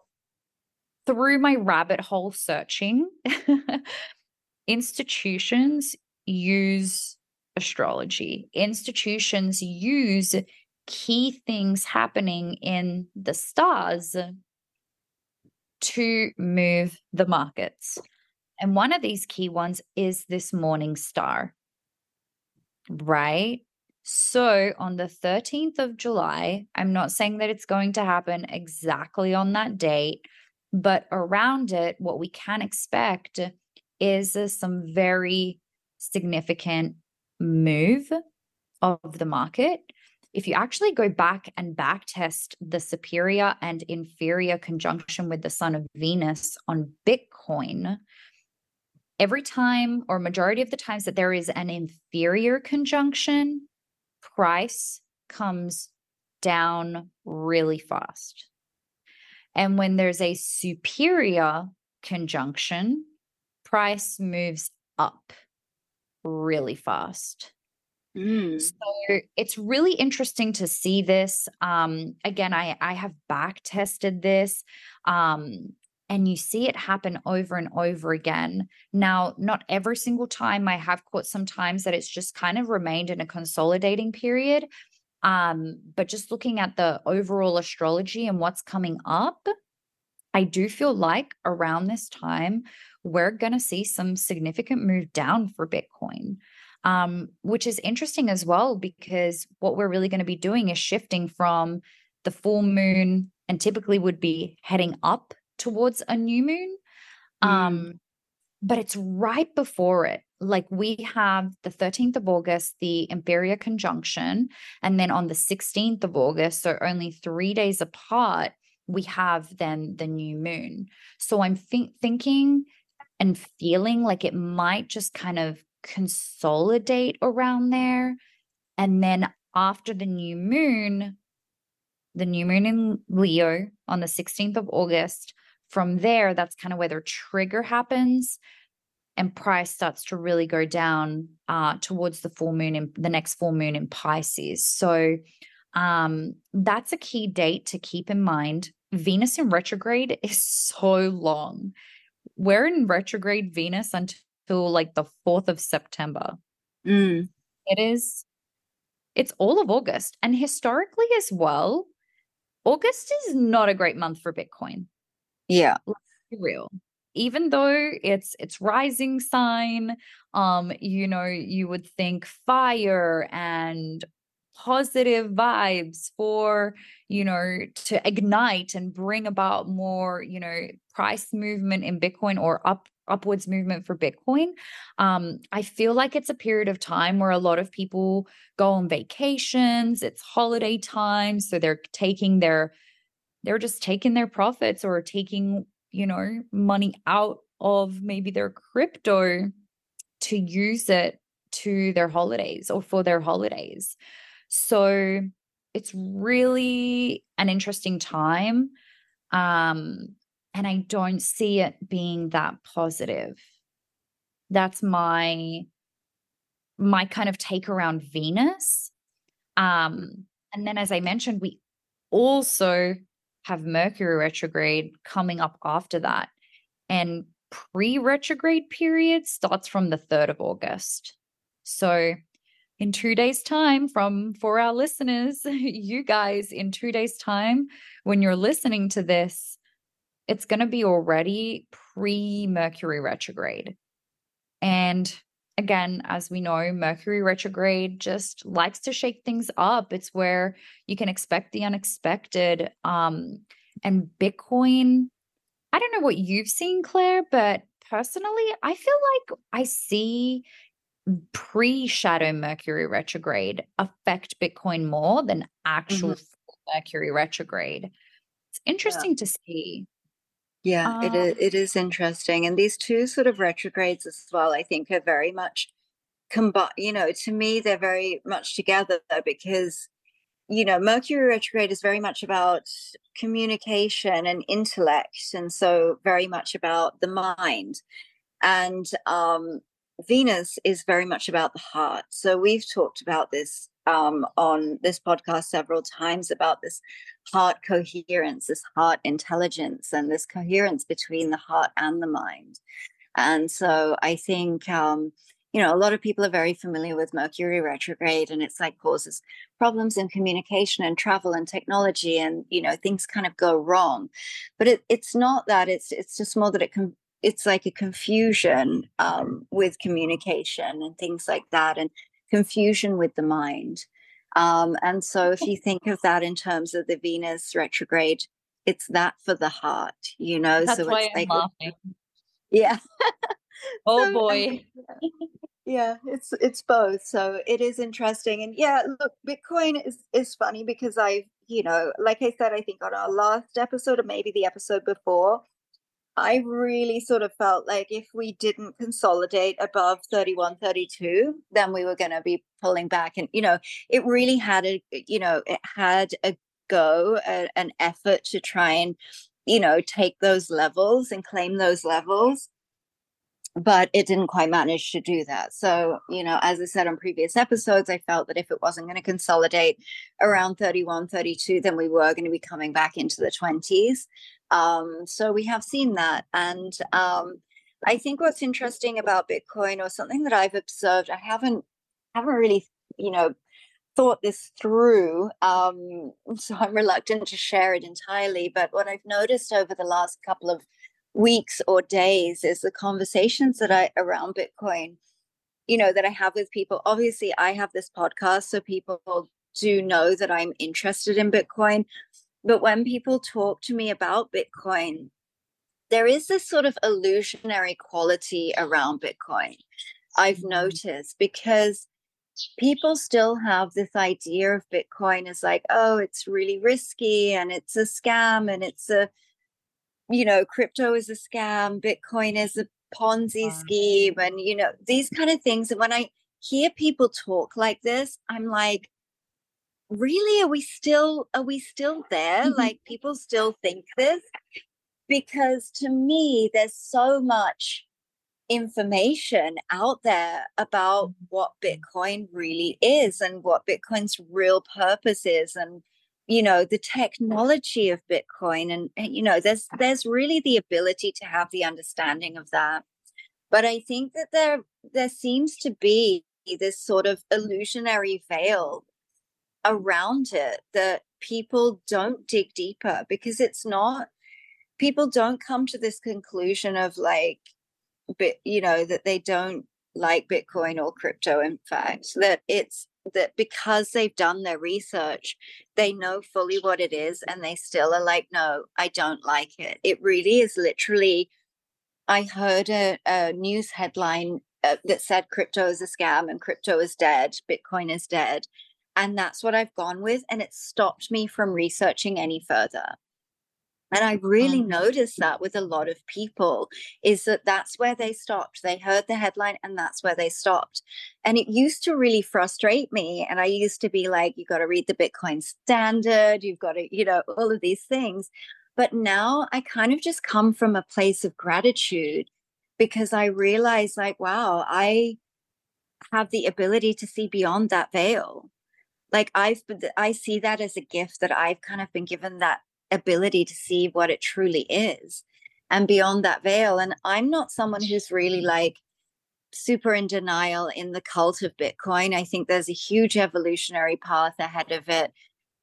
through my rabbit hole searching, institutions use astrology, institutions use key things happening in the stars to move the markets. And one of these key ones is this morning star, right? So on the 13th of July, I'm not saying that it's going to happen exactly on that date, but around it, what we can expect is some very significant move of the market if you actually go back and back test the superior and inferior conjunction with the sun of Venus on Bitcoin, every time or majority of the times that there is an inferior conjunction, price comes down really fast. And when there's a superior conjunction, price moves up really fast. Mm. So it's really interesting to see this. Um, again, I I have back tested this. Um, and you see it happen over and over again. Now, not every single time I have caught some times that it's just kind of remained in a consolidating period. Um, but just looking at the overall astrology and what's coming up, I do feel like around this time, we're going to see some significant move down for Bitcoin um, which is interesting as well because what we're really going to be doing is shifting from the full moon and typically would be heading up towards a new moon. Mm. Um, but it's right before it. Like we have the 13th of August, the inferior conjunction. And then on the 16th of August, so only three days apart, we have then the new moon. So I'm think- thinking and feeling like it might just kind of consolidate around there. And then after the new moon, the new moon in Leo on the 16th of August, from there, that's kind of where their trigger happens and price starts to really go down uh, towards the full moon in the next full moon in Pisces. So um, that's a key date to keep in mind. Venus in retrograde is so long. We're in retrograde Venus until till like the 4th of September. Mm. It is, it's all of August. And historically as well, August is not a great month for Bitcoin. Yeah. real. Even though it's it's rising sign, um, you know, you would think fire and positive vibes for you know to ignite and bring about more you know price movement in bitcoin or up upwards movement for bitcoin um i feel like it's a period of time where a lot of people go on vacations it's holiday time so they're taking their they're just taking their profits or taking you know money out of maybe their crypto to use it to their holidays or for their holidays so it's really an interesting time. Um, and I don't see it being that positive. That's my my kind of take around Venus. Um, and then as I mentioned, we also have Mercury retrograde coming up after that. And pre retrograde period starts from the 3rd of August. So, in two days' time, from for our listeners, you guys, in two days' time, when you're listening to this, it's going to be already pre Mercury retrograde. And again, as we know, Mercury retrograde just likes to shake things up. It's where you can expect the unexpected. Um, and Bitcoin, I don't know what you've seen, Claire, but personally, I feel like I see pre shadow Mercury retrograde affect Bitcoin more than actual mm-hmm. Mercury retrograde. It's interesting yeah. to see. Yeah, it is, it is interesting. And these two sort of retrogrades as well, I think, are very much combined. You know, to me, they're very much together because, you know, Mercury retrograde is very much about communication and intellect. And so, very much about the mind. And um, Venus is very much about the heart. So, we've talked about this um, on this podcast several times about this heart coherence, this heart intelligence, and this coherence between the heart and the mind. And so I think, um, you know, a lot of people are very familiar with Mercury retrograde, and it's like causes problems in communication and travel and technology, and you know, things kind of go wrong. But it, it's not that; it's it's just more that it can. It's like a confusion um, with communication and things like that, and confusion with the mind. Um, and so, if you think of that in terms of the Venus retrograde, it's that for the heart, you know. That's so why it's I'm like, laughing. Yeah. oh so, boy. yeah, it's it's both. So it is interesting, and yeah, look, Bitcoin is is funny because I, you know, like I said, I think on our last episode or maybe the episode before, I really sort of felt like if we didn't consolidate above 31, 32, then we were going to be pulling back. And, you know, it really had a, you know, it had a go, a, an effort to try and, you know, take those levels and claim those levels. But it didn't quite manage to do that. So, you know, as I said on previous episodes, I felt that if it wasn't going to consolidate around 31, 32, then we were going to be coming back into the 20s. Um, so we have seen that. And um, I think what's interesting about Bitcoin or something that I've observed, I haven't haven't really, you know, thought this through. Um, so I'm reluctant to share it entirely. But what I've noticed over the last couple of weeks or days is the conversations that I around Bitcoin, you know, that I have with people. Obviously, I have this podcast, so people do know that I'm interested in Bitcoin. But when people talk to me about Bitcoin, there is this sort of illusionary quality around Bitcoin, I've mm-hmm. noticed, because people still have this idea of Bitcoin as like, oh, it's really risky and it's a scam and it's a, you know, crypto is a scam, Bitcoin is a Ponzi scheme, and, you know, these kind of things. And when I hear people talk like this, I'm like, really are we still are we still there mm-hmm. like people still think this because to me there's so much information out there about mm-hmm. what bitcoin really is and what bitcoin's real purpose is and you know the technology of bitcoin and, and you know there's there's really the ability to have the understanding of that. But i think that there there seems to be this sort of illusionary veil around it that people don't dig deeper because it's not people don't come to this conclusion of like but you know that they don't like bitcoin or crypto in fact that it's that because they've done their research they know fully what it is and they still are like no i don't like it it really is literally i heard a, a news headline uh, that said crypto is a scam and crypto is dead bitcoin is dead and that's what I've gone with. And it stopped me from researching any further. And I really mm. noticed that with a lot of people is that that's where they stopped. They heard the headline and that's where they stopped. And it used to really frustrate me. And I used to be like, you got to read the Bitcoin standard, you've got to, you know, all of these things. But now I kind of just come from a place of gratitude because I realize, like, wow, I have the ability to see beyond that veil like i've i see that as a gift that i've kind of been given that ability to see what it truly is and beyond that veil. And I'm not someone who's really like super in denial in the cult of Bitcoin. I think there's a huge evolutionary path ahead of it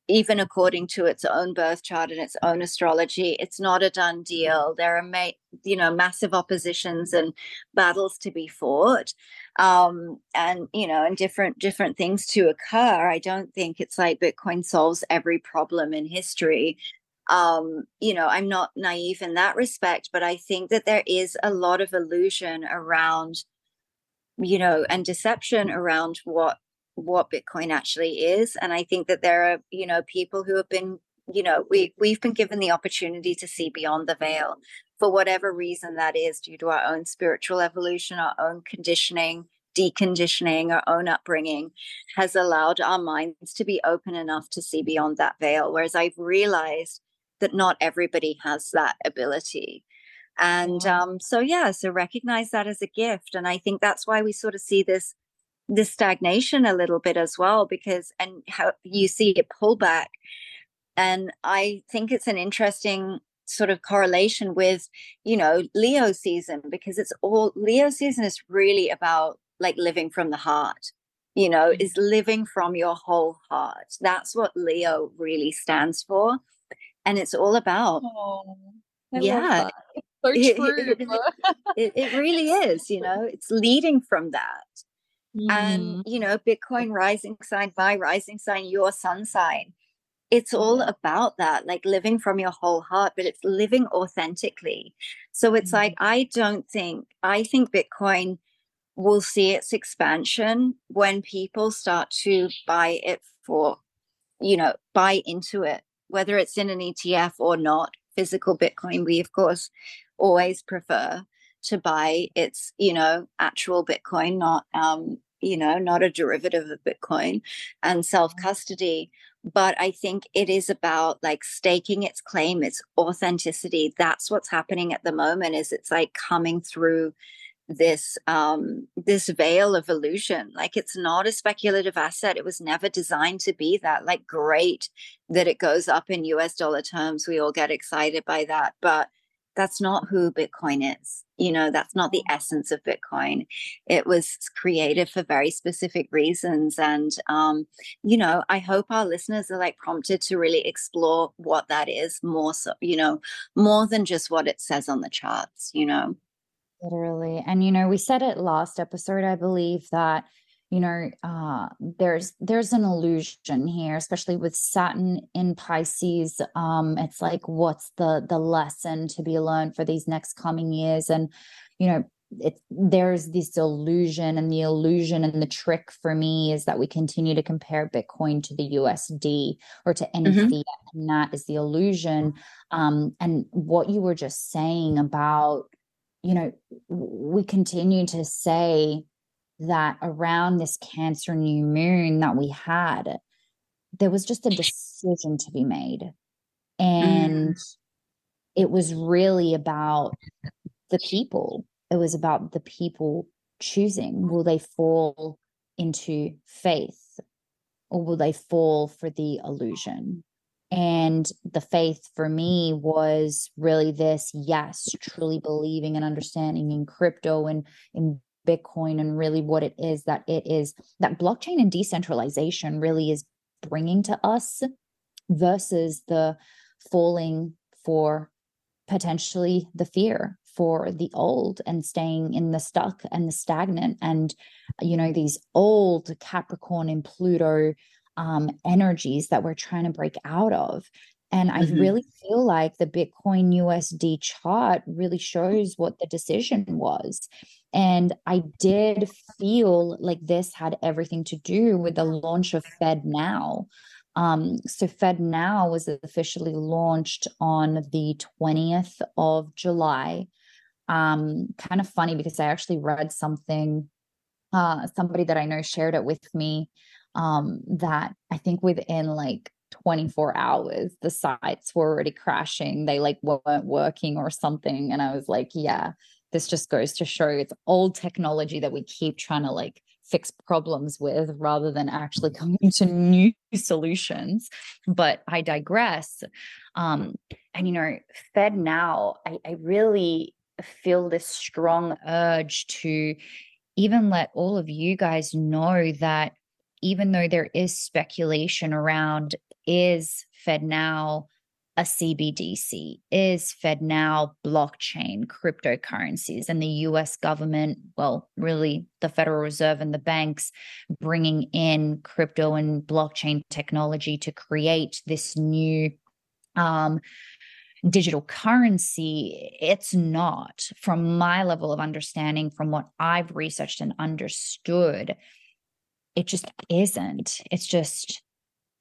even according to its own birth chart and its own astrology. It's not a done deal. There are ma- you know massive oppositions and battles to be fought um, and you know and different different things to occur. I don't think it's like bitcoin solves every problem in history um, you know i'm not naive in that respect but i think that there is a lot of illusion around you know and deception around what what Bitcoin actually is. And I think that there are, you know, people who have been, you know, we we've been given the opportunity to see beyond the veil for whatever reason that is due to our own spiritual evolution, our own conditioning, deconditioning, our own upbringing has allowed our minds to be open enough to see beyond that veil. Whereas I've realized that not everybody has that ability. And um, so, yeah, so recognize that as a gift. And I think that's why we sort of see this this stagnation a little bit as well because and how you see it pull back and i think it's an interesting sort of correlation with you know leo season because it's all leo season is really about like living from the heart you know is living from your whole heart that's what leo really stands for and it's all about oh, yeah it, it, it really is you know it's leading from that Mm. And, mm-hmm. you know, Bitcoin rising sign, my rising sign, your sun sign. It's all about that, like living from your whole heart, but it's living authentically. So it's mm. like, I don't think, I think Bitcoin will see its expansion when people start to buy it for, you know, buy into it, whether it's in an ETF or not. Physical Bitcoin, we of course always prefer to buy its, you know, actual Bitcoin, not um, you know, not a derivative of Bitcoin and self custody. But I think it is about like staking its claim, its authenticity. That's what's happening at the moment. Is it's like coming through this um this veil of illusion like it's not a speculative asset it was never designed to be that like great that it goes up in us dollar terms we all get excited by that but that's not who Bitcoin is. You know, that's not the essence of Bitcoin. It was created for very specific reasons. And, um, you know, I hope our listeners are like prompted to really explore what that is more so, you know, more than just what it says on the charts, you know. Literally. And, you know, we said it last episode, I believe, that you know uh there's there's an illusion here especially with saturn in pisces um it's like what's the the lesson to be learned for these next coming years and you know it there's this illusion and the illusion and the trick for me is that we continue to compare bitcoin to the usd or to any mm-hmm. fiat and that is the illusion um and what you were just saying about you know we continue to say that around this Cancer new moon that we had, there was just a decision to be made. And mm. it was really about the people. It was about the people choosing will they fall into faith or will they fall for the illusion? And the faith for me was really this yes, truly believing and understanding in crypto and in Bitcoin and really what it is that it is that blockchain and decentralization really is bringing to us versus the falling for potentially the fear for the old and staying in the stuck and the stagnant and you know these old capricorn and pluto um, energies that we're trying to break out of and mm-hmm. I really feel like the Bitcoin USD chart really shows what the decision was. And I did feel like this had everything to do with the launch of FedNow. Um, so FedNow was officially launched on the 20th of July. Um, kind of funny because I actually read something, uh, somebody that I know shared it with me um, that I think within like 24 hours the sites were already crashing they like weren't working or something and i was like yeah this just goes to show it's old technology that we keep trying to like fix problems with rather than actually coming to new solutions. But I digress. Um, and you know, FedNow, I, I really feel this strong urge to even let all of you guys know that even though there is speculation around is FedNow a CBDC? Is FedNow blockchain, cryptocurrencies, and the US government, well, really the Federal Reserve and the banks bringing in crypto and blockchain technology to create this new um, digital currency? It's not, from my level of understanding, from what I've researched and understood, it just isn't. It's just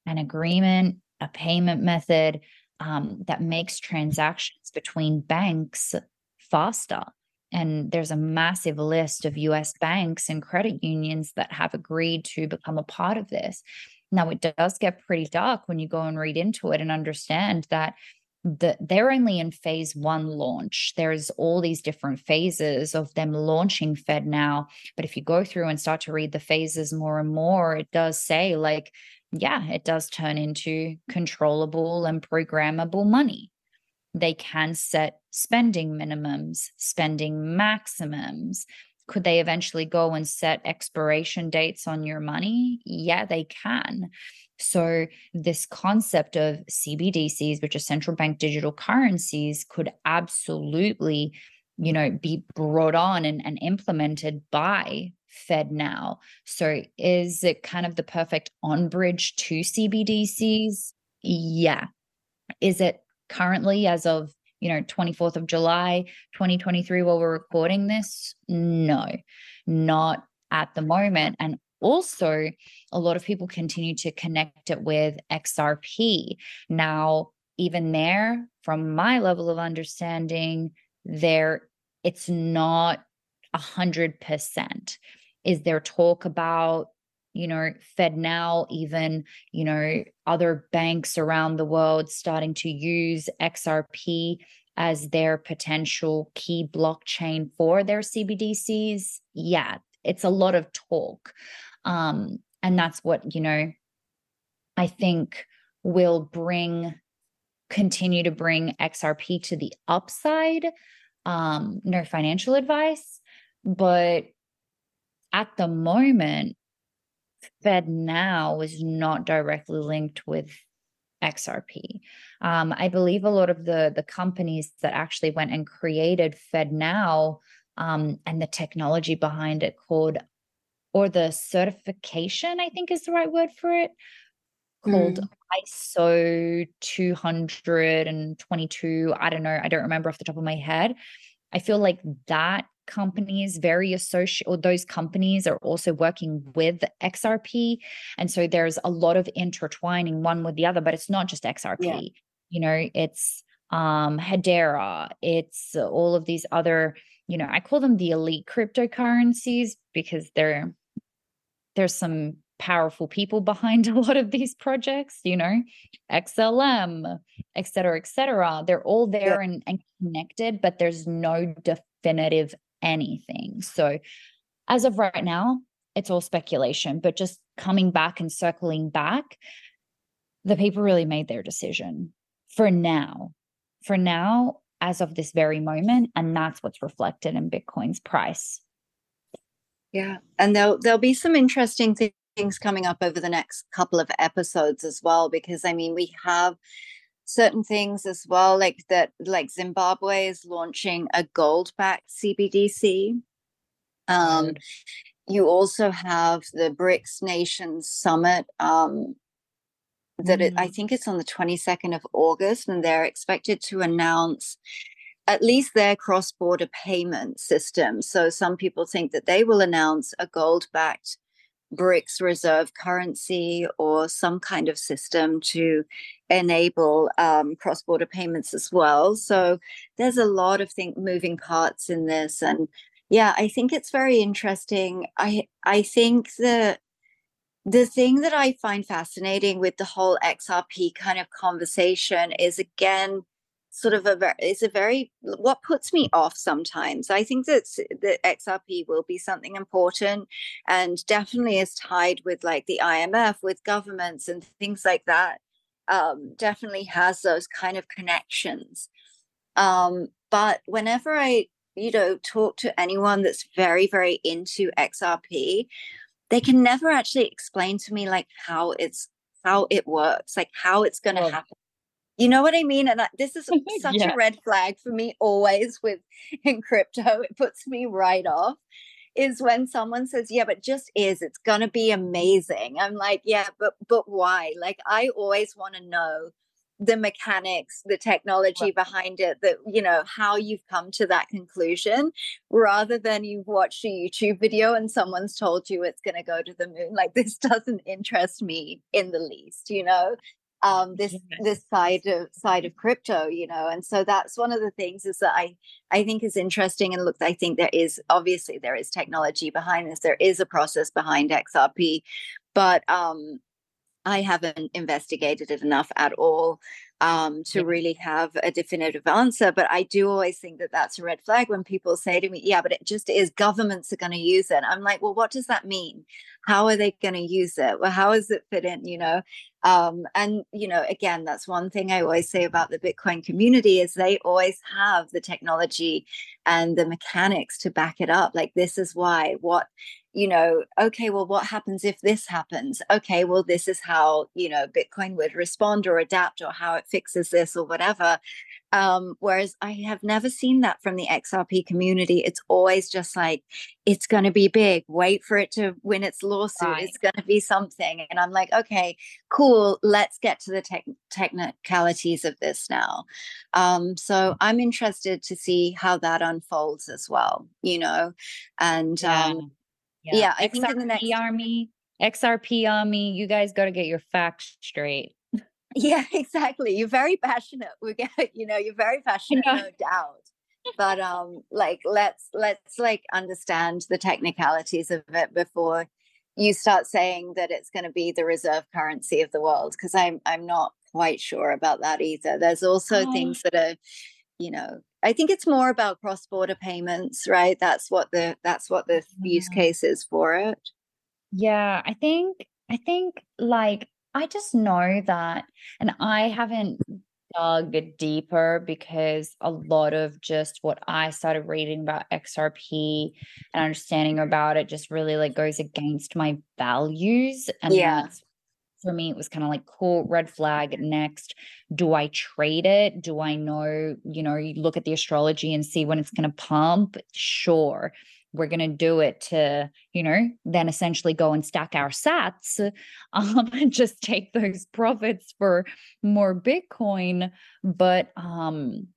an agreement, a payment method um, that makes transactions between banks faster. And there's a massive list of US banks and credit unions that have agreed to become a part of this. Now, it does get pretty dark when you go and read into it and understand that the, they're only in phase one launch. There's all these different phases of them launching FedNow. But if you go through and start to read the phases more and more, it does say like yeah, it does turn into controllable and programmable money. They can set spending minimums, spending maximums. Could they eventually go and set expiration dates on your money? Yeah, they can. So, this concept of CBDCs, which are central bank digital currencies, could absolutely you know be brought on and, and implemented by FedNow So is it kind of the perfect on bridge to CBDCs? Yeah. Is it currently as of, you know, 24th of July, 2023 while we're recording this? No. Not at the moment. And also, a lot of people continue to connect it with XRP. Now, even there, from my level of understanding, there it's not a hundred percent is there talk about you know FedNow, even you know other banks around the world starting to use xrp as their potential key blockchain for their cbdc's yeah it's a lot of talk um and that's what you know i think will bring continue to bring xrp to the upside um no financial advice but at the moment, FedNow is not directly linked with XRP. Um, I believe a lot of the the companies that actually went and created FedNow um, and the technology behind it called, or the certification, I think is the right word for it, called mm. ISO 222. I don't know. I don't remember off the top of my head. I feel like that companies very associated or those companies are also working with xrp and so there's a lot of intertwining one with the other but it's not just xrp yeah. you know it's um hedera it's all of these other you know i call them the elite cryptocurrencies because they're there's some powerful people behind a lot of these projects you know xlm et cetera et cetera they're all there yeah. and, and connected but there's no definitive anything. So, as of right now, it's all speculation, but just coming back and circling back, the people really made their decision for now. For now, as of this very moment, and that's what's reflected in Bitcoin's price. Yeah, and there'll there'll be some interesting things coming up over the next couple of episodes as well because I mean we have certain things as well, like that, like Zimbabwe is launching a gold backed CBDC. Um, you also have the BRICS Nations Summit. Um, that it, I mm. think it's on the 22nd of August, and they're expected to announce at least their cross border payment system. So some people think that they will announce a gold backed BRICS reserve currency or some kind of system to enable um, cross border payments as well. So there's a lot of think moving parts in this, and yeah, I think it's very interesting. I I think that the thing that I find fascinating with the whole XRP kind of conversation is again sort of a very it's a very what puts me off sometimes. I think that the xrp will be something important and definitely is tied with like the imf with governments and things like that um, definitely has those kind of connections. Um, but whenever i you know talk to anyone that's very very into xrp they can never actually explain to me like how it's how it works like how it's going to happen you know what I mean? And this is such yeah. a red flag for me always with in crypto. It puts me right off is when someone says, "Yeah, but just is. It's going to be amazing." I'm like, "Yeah, but but why?" Like I always want to know the mechanics, the technology right. behind it, that you know, how you've come to that conclusion rather than you've watched a YouTube video and someone's told you it's going to go to the moon. Like this doesn't interest me in the least, you know um this this side of side of crypto you know and so that's one of the things is that i i think is interesting and look i think there is obviously there is technology behind this there is a process behind xrp but um i haven't investigated it enough at all um, to really have a definitive answer. But I do always think that that's a red flag when people say to me, yeah, but it just is governments are going to use it. I'm like, well, what does that mean? How are they going to use it? Well, how does it fit in? You know, um, and you know, again, that's one thing I always say about the Bitcoin community is they always have the technology and the mechanics to back it up. Like this is why what you know, okay, well, what happens if this happens? Okay, well, this is how, you know, Bitcoin would respond or adapt or how it fixes this or whatever. Um, whereas I have never seen that from the XRP community. It's always just like, it's going to be big. Wait for it to win its lawsuit. Right. It's going to be something. And I'm like, okay, cool. Let's get to the te- technicalities of this now. Um, so I'm interested to see how that unfolds as well, you know, and yeah. um, yeah, yeah I XRP think in the next army, XRP army, you guys got to get your facts straight. Yeah, exactly. You're very passionate. We get, you know, you're very passionate, no doubt. But um, like let's let's like understand the technicalities of it before you start saying that it's going to be the reserve currency of the world because I'm I'm not quite sure about that either. There's also oh. things that are, you know, I think it's more about cross-border payments, right? That's what the that's what the use case is for it. Yeah, I think I think like I just know that and I haven't dug deeper because a lot of just what I started reading about XRP and understanding about it just really like goes against my values and yeah. that's for me, it was kind of like, cool, red flag. Next, do I trade it? Do I know, you know, you look at the astrology and see when it's going to pump? Sure. We're going to do it to, you know, then essentially go and stack our sats um, and just take those profits for more Bitcoin. But, um,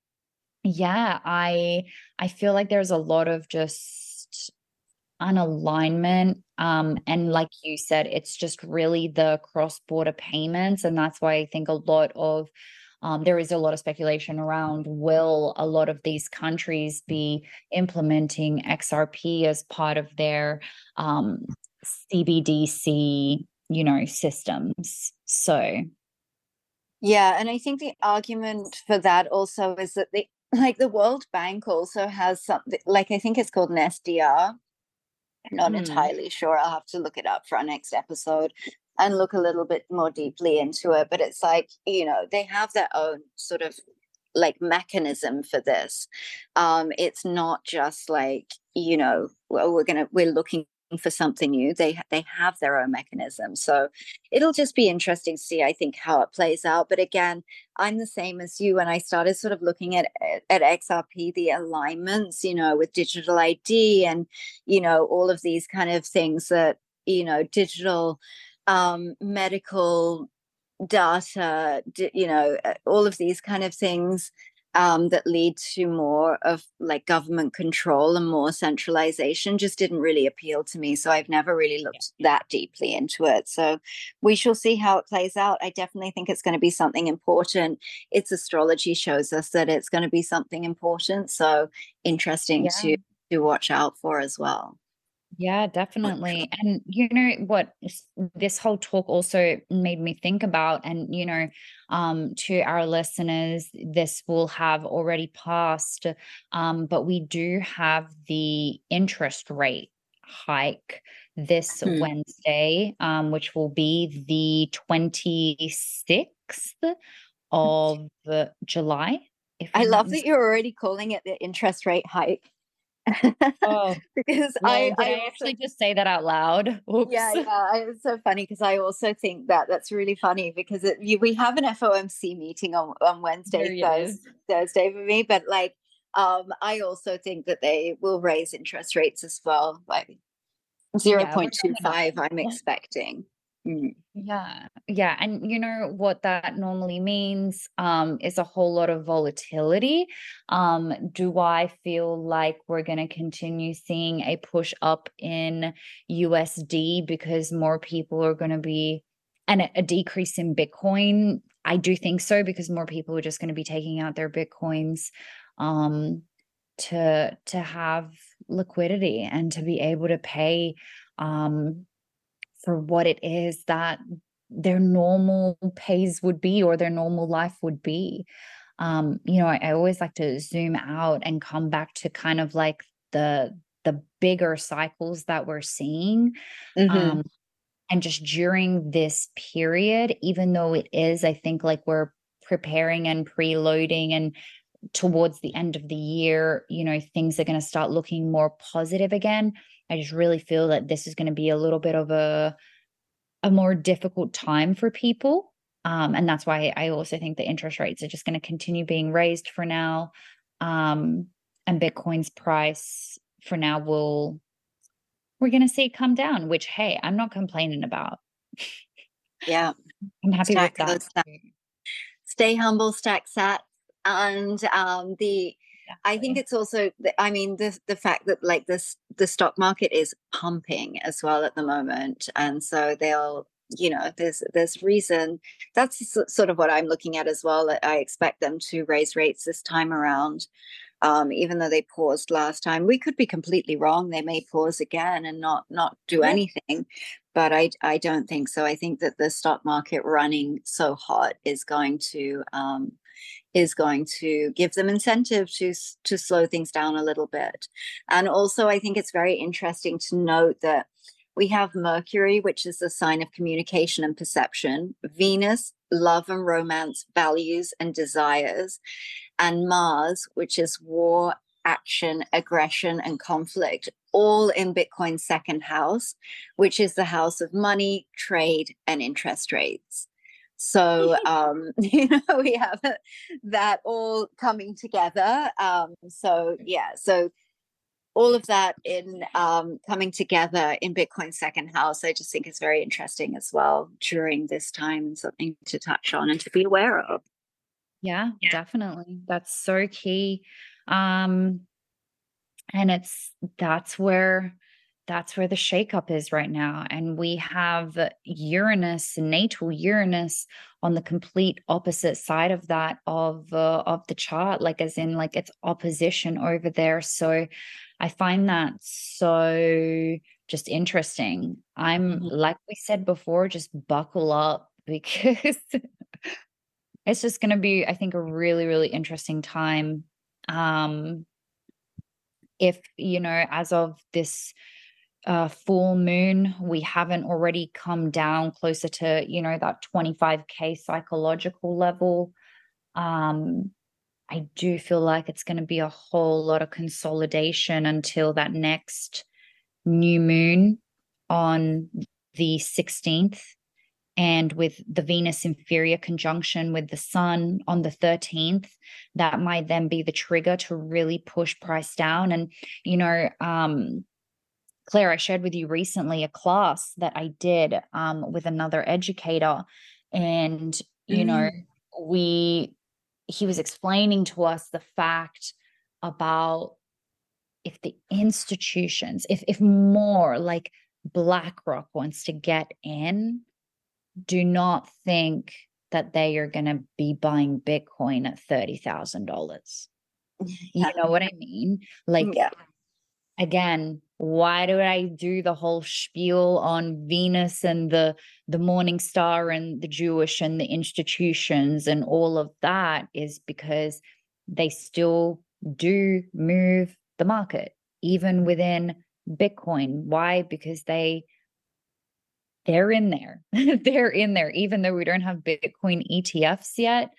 yeah, I, I feel like there's a lot of just, an alignment. Um, and like you said, it's just really the cross border payments. And that's why I think a lot of um, there is a lot of speculation around will a lot of these countries be implementing XRP as part of their um, CBDC, you know, systems. So, yeah, and I think the argument for that also is that the like the World Bank also has something like I think it's called an SDR, not mm. entirely sure. I'll have to look it up for our next episode and look a little bit more deeply into it. But it's like, you know, they have their own sort of like mechanism for this. Um, it's not just like, you know, well, we're gonna we're looking for something new they they have their own mechanism. So it'll just be interesting to see i think how it plays out. But again i'm the same as you when i started sort of looking at at xrp the alignments you know with digital id and you know all of these kind of things that you know digital um medical data you know all of these kind of things um, that lead to more of like government control and more centralization just didn't really appeal to me. So I've never really looked that deeply into it. So we shall see how it plays out. I definitely think it's going to be something important. Its astrology shows us that it's going to be something important. So interesting yeah. to to watch out for as well. Yeah, definitely. And you know what this whole talk also made me think about and you know um to our listeners this will have already passed um but we do have the interest rate hike this hmm. Wednesday um which will be the 26th of July. I love that you're already calling it the interest rate hike. Oh, because well, I, I, I actually just say that out loud. Oops. Yeah, yeah, it's so funny because I also think that that's really funny because it, you, we have an FOMC meeting on on Wednesday, Thursday, Thursday for me, but like, um, I also think that they will raise interest rates as well by zero point two five. I'm expecting. Mm. Yeah. Yeah. And you know what that normally means um, is a whole lot of volatility. Um, do I feel like we're going to continue seeing a push up in USD because more people are going to be, and a, a decrease in Bitcoin? I do think so because more people are just going to be taking out their Bitcoins um, to to have liquidity and to be able to pay um, for what it is that their normal pays would be or their normal life would be. Um, you know, I, I always like to zoom out and come back to kind of like the the bigger cycles that we're seeing. Mm-hmm. Um, and just during this period, even though it is, I think like we're preparing and preloading and towards the end of the year, you know, things are going to start looking more positive again. I just really feel that this is going to be a little bit of a a more difficult time for people. Um, and that's why I also think the interest rates are just going to continue being raised for now. Um, and Bitcoin's price for now will we're going to see it come down, which hey, I'm not complaining about. Yeah, I'm happy stack with that. Stay humble, stack sat, and um, the I think it's also, I mean, the the fact that like this the stock market is pumping as well at the moment, and so they'll, you know, there's there's reason. That's sort of what I'm looking at as well. I expect them to raise rates this time around, um, even though they paused last time. We could be completely wrong. They may pause again and not not do anything, but I I don't think so. I think that the stock market running so hot is going to um, is going to give them incentive to to slow things down a little bit. And also, I think it's very interesting to note that we have Mercury, which is a sign of communication and perception, Venus, love and romance, values and desires, and Mars, which is war, action, aggression, and conflict, all in Bitcoin's second house, which is the house of money, trade, and interest rates. So, um, you know, we have that all coming together. Um, so, yeah, so all of that in um, coming together in Bitcoin Second House, I just think is very interesting as well during this time and something to touch on and to be aware of. Yeah, yeah. definitely. That's so key. Um, and it's that's where that's where the shakeup is right now. And we have Uranus, natal Uranus, on the complete opposite side of that of uh, of the chart, like as in like it's opposition over there. So I find that so just interesting. I'm mm-hmm. like we said before, just buckle up because it's just going to be, I think, a really really interesting time. Um, if you know, as of this uh, full moon, we haven't already come down closer to, you know, that 25K psychological level. Um, I do feel like it's going to be a whole lot of consolidation until that next new moon on the 16th. And with the Venus inferior conjunction with the Sun on the 13th, that might then be the trigger to really push price down. And, you know, um, Claire, I shared with you recently a class that I did um, with another educator. And, you mm. know, we, he was explaining to us the fact about if the institutions, if, if more like BlackRock wants to get in, do not think that they are going to be buying Bitcoin at $30,000. You know what I mean? Like, yeah again, why do I do the whole spiel on Venus and the the morning star and the Jewish and the institutions and all of that is because they still do move the market even within Bitcoin. Why? Because they they're in there. they're in there even though we don't have Bitcoin ETFs yet.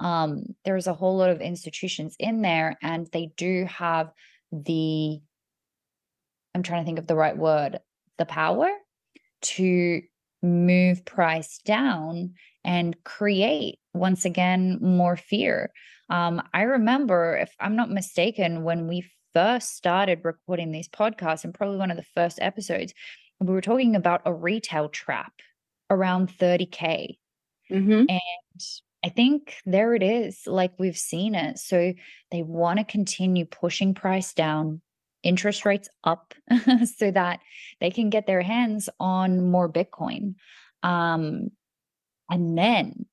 Um there's a whole lot of institutions in there and they do have the I'm trying to think of the right word, the power to move price down and create once again more fear. Um, I remember, if I'm not mistaken, when we first started recording these podcasts, and probably one of the first episodes, we were talking about a retail trap around 30K. Mm-hmm. And I think there it is, like we've seen it. So they want to continue pushing price down, interest rates up so that they can get their hands on more Bitcoin. Um, and then,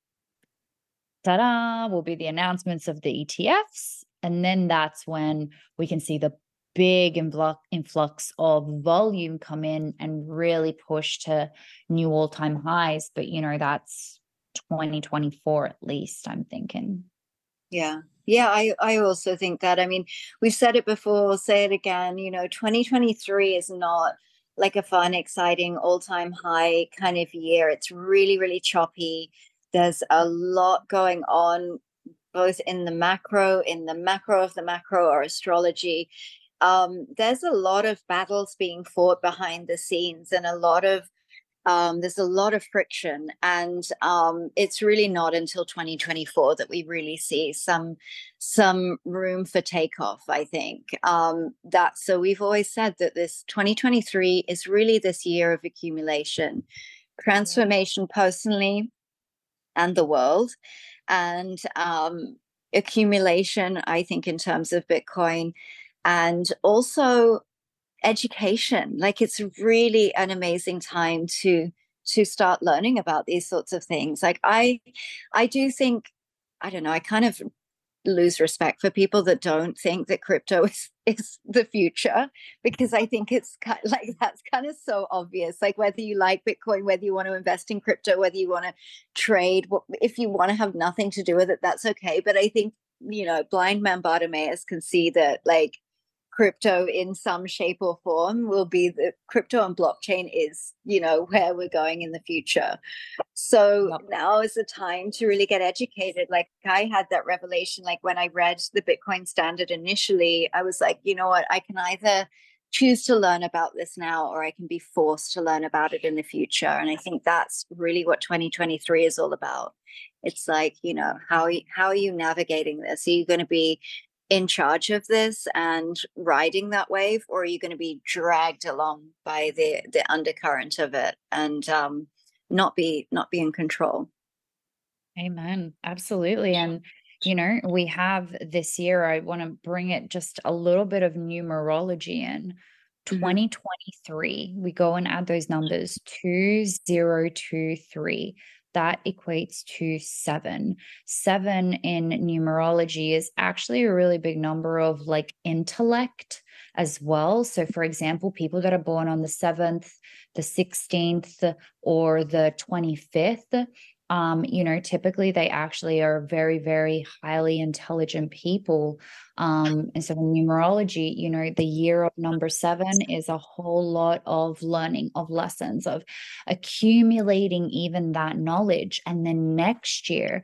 ta da, will be the announcements of the ETFs. And then that's when we can see the big influx, of volume come in and really push to new all time highs. But, you know, that's 2024 at least, I'm thinking. Yeah. Yeah, I, I also think that. I mean, we've said it before, we'll say it again. You know, 2023 is not like a fun, exciting, all time high kind of year. It's really, really choppy. There's a lot going on, both in the macro, in the macro of the macro or astrology. Um, there's a lot of battles being fought behind the scenes and a lot of um, there's a lot of friction, and um, it's really not until 2024 that we really see some some room for takeoff. I think um, that so we've always said that this 2023 is really this year of accumulation, transformation personally, and the world, and um, accumulation. I think in terms of Bitcoin, and also education. Like it's really an amazing time to to start learning about these sorts of things. Like i i do think i don't know i kind of lose respect for people that don't think that crypto is is the future because i think it's kind of like that's kind of so obvious. Like whether you like bitcoin whether you want to invest in crypto whether you want to trade if you want to have nothing to do with it that's okay. But i think you know blind man bartimaeus can see that like crypto in some shape or form will be the crypto and blockchain is you know where we're going in the future. So yep. now is the time to really get educated. Like i had that revelation like when i read the bitcoin standard initially i was like you know what? I can either choose to learn about this now or i can be forced to learn about it in the future. And i think that's really what 2023 is all about. It's like you know how how are you navigating this? Are you going to be in charge of this and riding that wave or are you going to be dragged along by the the undercurrent of it and um not be not be in control? Amen absolutely and you know we have this year i want to bring it just a little bit of numerology in. 2023 mm-hmm. we go and add those numbers 2023 that equates to seven. Seven in numerology is actually a really big number of like intellect as well. So, for example, people that are born on the 7th, the 16th, or the 25th, um, you know, typically they actually are very, very highly intelligent people. Um, and so in numerology, you know, the year of number seven is a whole lot of learning, of lessons, of accumulating even that knowledge. And then next year,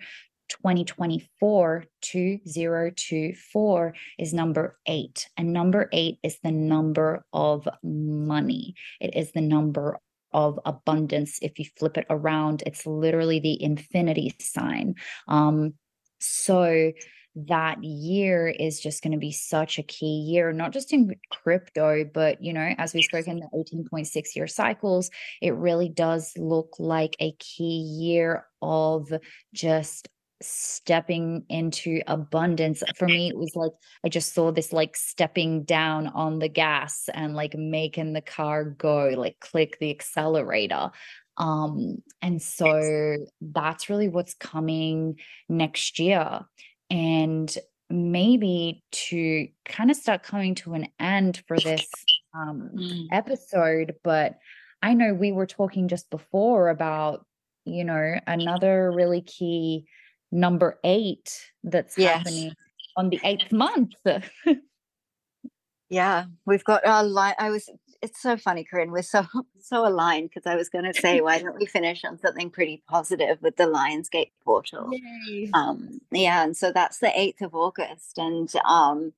2024 2024 is number eight. And number eight is the number of money. It is the number of abundance. If you flip it around, it's literally the infinity sign. Um, so that year is just going to be such a key year, not just in crypto, but you know, as we spoke in the 18.6 year cycles, it really does look like a key year of just stepping into abundance. For me it was like i just saw this like stepping down on the gas and like making the car go like click the accelerator. Um and so that's really what's coming next year. And maybe to kind of start coming to an end for this um, mm. episode, but I know we were talking just before about, you know, another really key number eight that's yes. happening on the eighth month. yeah, we've got our line. I was it's so funny, Corinne. We're so so aligned because I was going to say, why don't we finish on something pretty positive with the Lionsgate portal? Um, yeah, and so that's the eighth of August, and um,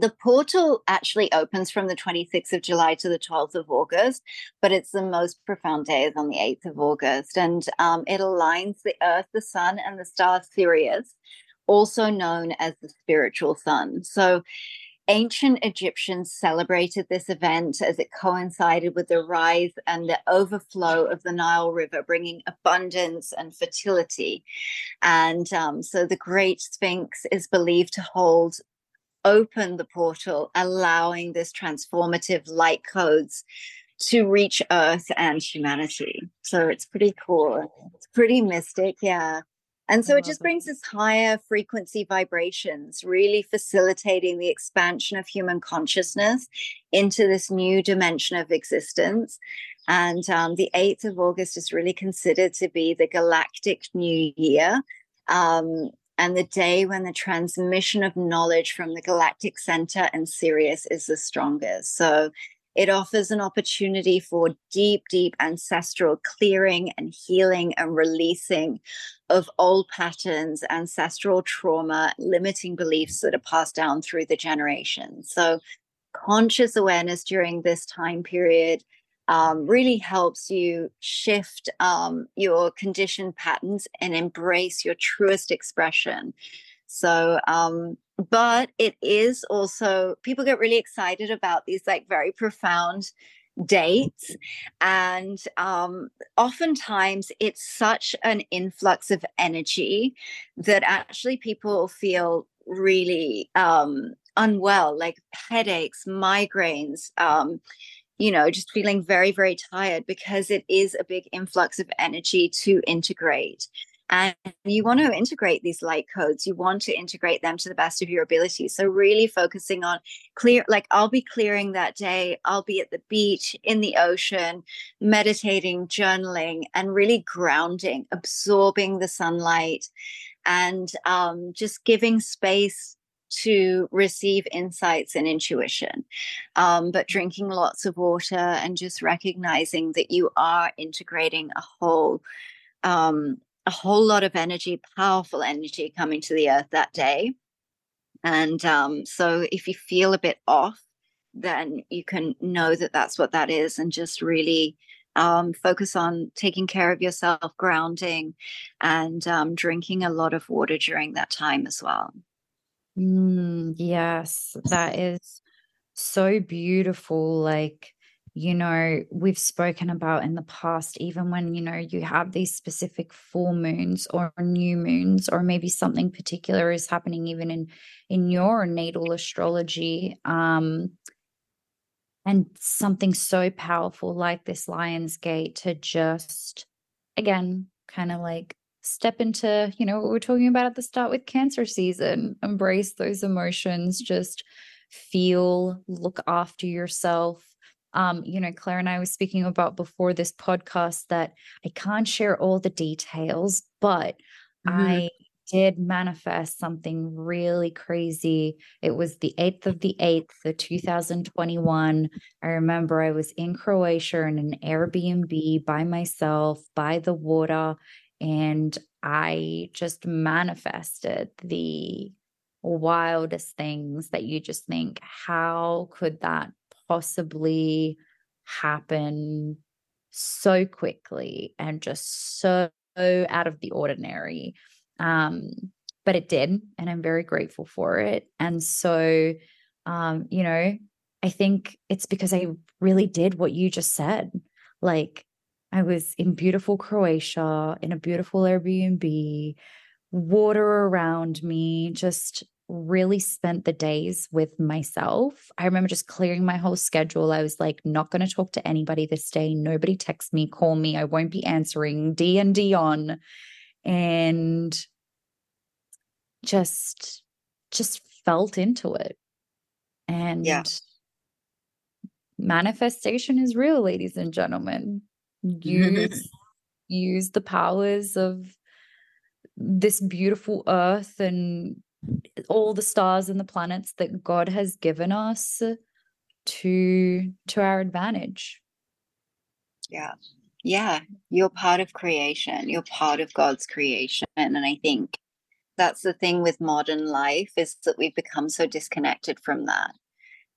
the portal actually opens from the 26th of July to the 12th of August, but it's the most profound day is on the 8th of August, and um, it aligns the Earth, the Sun, and the star Sirius, also known as the spiritual sun. So ancient Egyptians celebrated this event as it coincided with the rise and the overflow of the Nile River, bringing abundance and fertility. And um, so the Great Sphinx is believed to hold open the portal, allowing this transformative light codes to reach Earth and humanity. So it's pretty cool. It's pretty mystic. Yeah. And so it just brings us higher frequency vibrations, really facilitating the expansion of human consciousness into this new dimension of existence. And um, the 8th of August is really considered to be the galactic new year. Um, and the day when the transmission of knowledge from the galactic center and Sirius is the strongest. So it offers an opportunity for deep, deep ancestral clearing and healing and releasing of old patterns, ancestral trauma, limiting beliefs that are passed down through the generations. So, conscious awareness during this time period um, really helps you shift um, your conditioned patterns and embrace your truest expression. So, um, but it is also people get really excited about these like very profound dates and um oftentimes it's such an influx of energy that actually people feel really um unwell like headaches migraines um you know, just feeling very, very tired because it is a big influx of energy to integrate. And you want to integrate these light codes, you want to integrate them to the best of your ability. So, really focusing on clear, like I'll be clearing that day, I'll be at the beach, in the ocean, meditating, journaling, and really grounding, absorbing the sunlight, and um, just giving space to receive insights and intuition. Um, but drinking lots of water and just recognizing that you are integrating a whole um, a whole lot of energy, powerful energy coming to the earth that day. And um, so if you feel a bit off, then you can know that that's what that is and just really um, focus on taking care of yourself, grounding, and um, drinking a lot of water during that time as well. Mm, yes, that is so beautiful. Like, you know, we've spoken about in the past, even when, you know, you have these specific full moons or new moons, or maybe something particular is happening even in in your natal astrology. Um, and something so powerful like this Lion's Gate to just again kind of like step into, you know, what we are talking about at the start with cancer season, embrace those emotions, just feel, look after yourself um, you know, Claire and I was speaking about before this podcast that I can't share all the details, but mm-hmm. I did manifest something really crazy. It was the 8th of the 8th of 2021. I remember I was in Croatia in an Airbnb by myself by the water, and I just manifested the wildest things that you just think, how could that possibly happen so quickly and just so out of the ordinary. Um, but it did, and I'm very grateful for it. And so, um, you know, I think it's because I really did what you just said. Like, I was in beautiful Croatia in a beautiful Airbnb, water around me, just really spent the days with myself. I remember just clearing my whole schedule. I was like, not going to talk to anybody this day. Nobody text me, call me. I won't be answering. D and D on, and just just felt into it. And yeah. manifestation is real, ladies and gentlemen. Use use the powers of this beautiful earth and all the stars and the planets that God has given us to to our advantage. Yeah. Yeah, you're part of creation. You're part of God's creation and I think that's the thing with modern life is that we've become so disconnected from that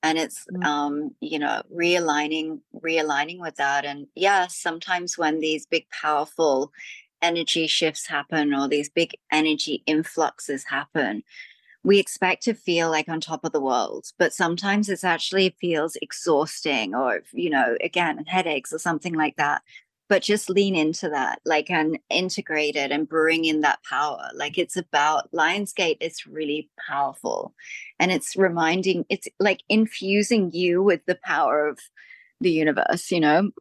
and it's mm. um you know realigning realigning with that. And yeah sometimes when these big powerful energy shifts happen or these big energy influxes happen we expect to feel like on top of the world. But sometimes it's actually feels exhausting or you know again headaches or something like that but just lean into that like and integrate it and bring in that power like it's about lionsgate it's really powerful and it's reminding it's like infusing you with the power of the universe you know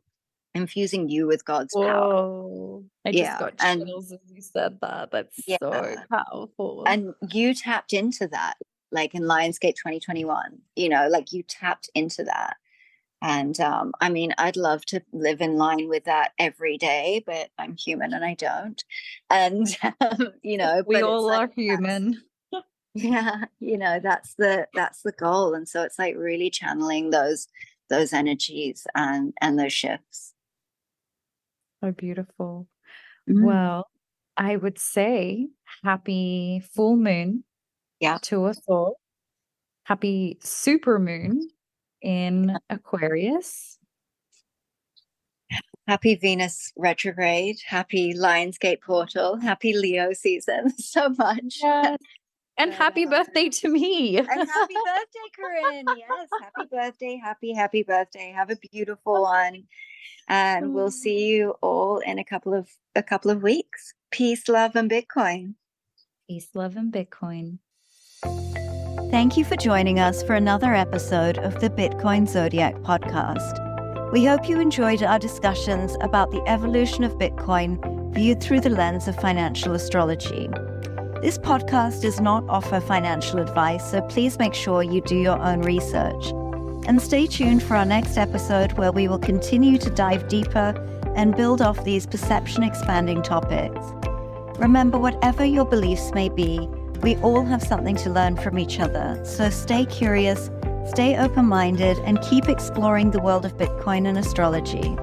infusing you with god's Whoa. power i just yeah. got chills and, as you said that that's yeah. so powerful and you tapped into that like in lionsgate 2021 you know like you tapped into that and um, I mean, I'd love to live in line with that every day, but I'm human and I don't. And um, you know, we all like, are human. yeah, you know, that's the that's the goal. And so it's like really channeling those those energies and and those shifts. Oh, beautiful. Mm. Well, I would say happy full moon. Yeah. To us all. Happy super moon in Aquarius. Happy Venus retrograde, happy Lionsgate portal, happy Leo season so much. Yes. And happy birthday to me. and happy birthday, Corinne. Yes, happy birthday, happy, happy birthday. Have a beautiful one. And we'll see you all in a couple of a couple of weeks. Peace, love, and Bitcoin. Peace, love, and Bitcoin. Thank you for joining us for another episode of the Bitcoin Zodiac podcast. We hope you enjoyed our discussions about the evolution of Bitcoin viewed through the lens of financial astrology. This podcast does not offer financial advice, so please make sure you do your own research. And stay tuned for our next episode where we will continue to dive deeper and build off these perception expanding topics. Remember, whatever your beliefs may be, we all have something to learn from each other, so stay curious, stay open minded, and keep exploring the world of Bitcoin and astrology.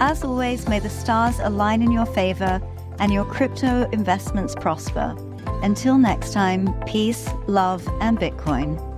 As always, may the stars align in your favor and your crypto investments prosper. Until next time, peace, love, and Bitcoin.